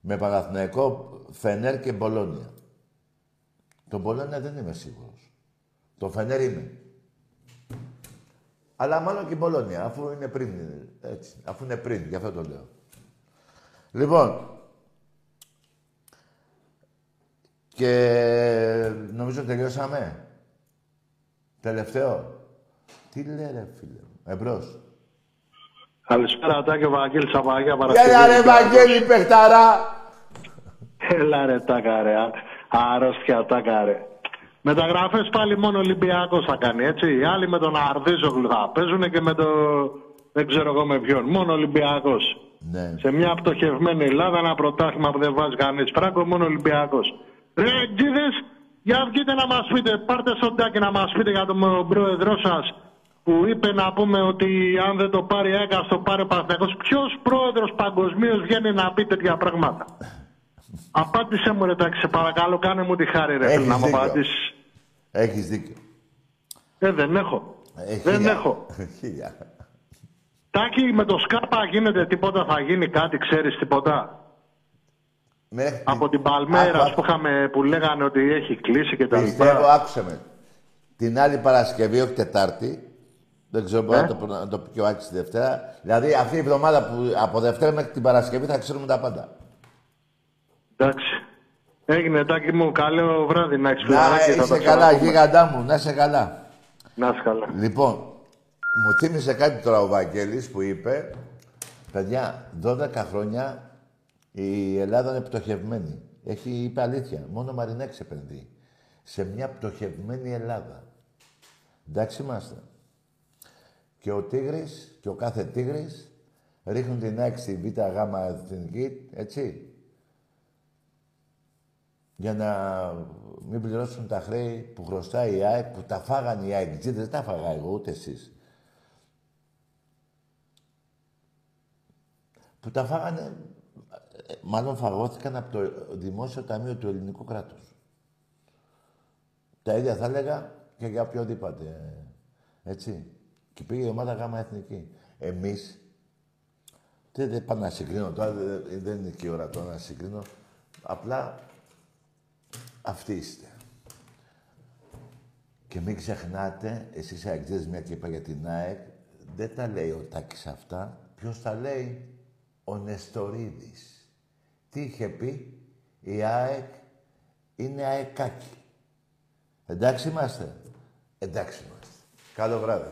Με Παναθηναϊκό, Φενέρ και Μπολόνια. Το Μπολόνια δεν είμαι σίγουρος. Το Φενέρ είμαι. Αλλά μάλλον και η Μπολόνια, αφού είναι πριν. Έτσι, αφού είναι πριν, γι' αυτό το λέω. Λοιπόν, και νομίζω τελειώσαμε. Τελευταίο. Τι λέει ρε φίλε μου. Εμπρός. Καλησπέρα, Τάκη, ο Βαγγέλης από Αγία Γεια Παρασκευή. ρε Βαγγέλη παιχταρά. Έλα ρε, Τάκα ρε. α- Αρρώστια, Τάκα ρε. Μεταγραφές πάλι μόνο Ολυμπιακός θα κάνει, έτσι. Οι άλλοι με τον Αρδίζογλου θα παίζουν και με το... Δεν ξέρω εγώ με ποιον. Μόνο Ολυμπιακός. Ναι. Σε μια πτωχευμένη Ελλάδα, ένα πρωτάθλημα που δεν βάζει κανείς φράγκο, μόνο Ολυμπιακός. Ρε, τζίδες, για βγείτε να μας πείτε, πάρτε σοντάκι να μας πείτε για τον πρόεδρό σας που είπε να πούμε ότι αν δεν το πάρει η ΕΚΑ, το πάρει ο Παναθηναϊκός. Ποιος πρόεδρος παγκοσμίως βγαίνει να πει τέτοια πράγματα; Απάντησε μου ρε τάξη, σε παρακαλώ, κάνε μου τη χάρη ρε, φίλε, να μου δίκιο. απαντήσεις. Έχεις δίκιο. Ε, δεν έχω. Ε, δεν χίλια. έχω. <laughs> Χίλια. Τάκη, με το Σκάπα γίνεται τίποτα, θα γίνει κάτι, ξέρεις τίποτα; Μέχρι Από την Παλμέρα Άκου, που, είχαμε, που λέγανε ότι έχει κλείσει και τα Πιστεύω, λοιπά. άκουσε με. Την άλλη Παρασκευή, όχι Τετάρτη, δεν ξέρω μπορεί Ε; να, το, να το πει και ο Άκης τη Δευτέρα. Δηλαδή αυτή η εβδομάδα που από Δευτέρα μέχρι την Παρασκευή θα ξέρουμε τα πάντα. Εντάξει. Έγινε, Τάκη μου, καλό βράδυ να έχεις Να φιλαράκι, θα είσαι τα καλά, ξαναπούμε. γίγαντά μου, να είσαι καλά. Να είσαι καλά. Λοιπόν, μου θύμισε κάτι τώρα ο Βαγγέλης που είπε, παιδιά, 12 χρόνια η Ελλάδα είναι πτωχευμένη. Έχει, είπε αλήθεια, μόνο Μαρινέξ επενδύει. Σε μια πτωχευμένη Ελλάδα. Εντάξει είμαστε. Και ο Τίγρης και ο κάθε Τίγρης ρίχνουν την ΑΕΚ στη Β' Γ' Εθνική, έτσι. Για να μην πληρώσουν τα χρέη που χρωστάει η ΑΕΚ, που τα φάγανε οι ΑΕΚ. Δεν τα φάγα εγώ, ούτε εσείς. Που τα φάγανε, ε, μάλλον φαγώθηκαν από το Δημόσιο Ταμείο του Ελληνικού κράτους. Τα ίδια θα έλεγα και για οποιοδήποτε. Έτσι. Και πήγε η ομάδα γάμα εθνική. Εμείς, δεν, δεν πάω να συγκρίνω τώρα, δεν, δεν είναι και η ώρα τώρα να συγκρίνω. Απλά αυτοί είστε. Και μην ξεχνάτε, εσείς αεκτζές μια και είπα για την ΑΕΚ, δεν τα λέει ο Τάκης αυτά. Ποιος τα λέει, ο Νεστορίδης. Τι είχε πει, η ΑΕΚ είναι αεκάκι. Εντάξει είμαστε. Εντάξει είμαστε. Καλό βράδυ.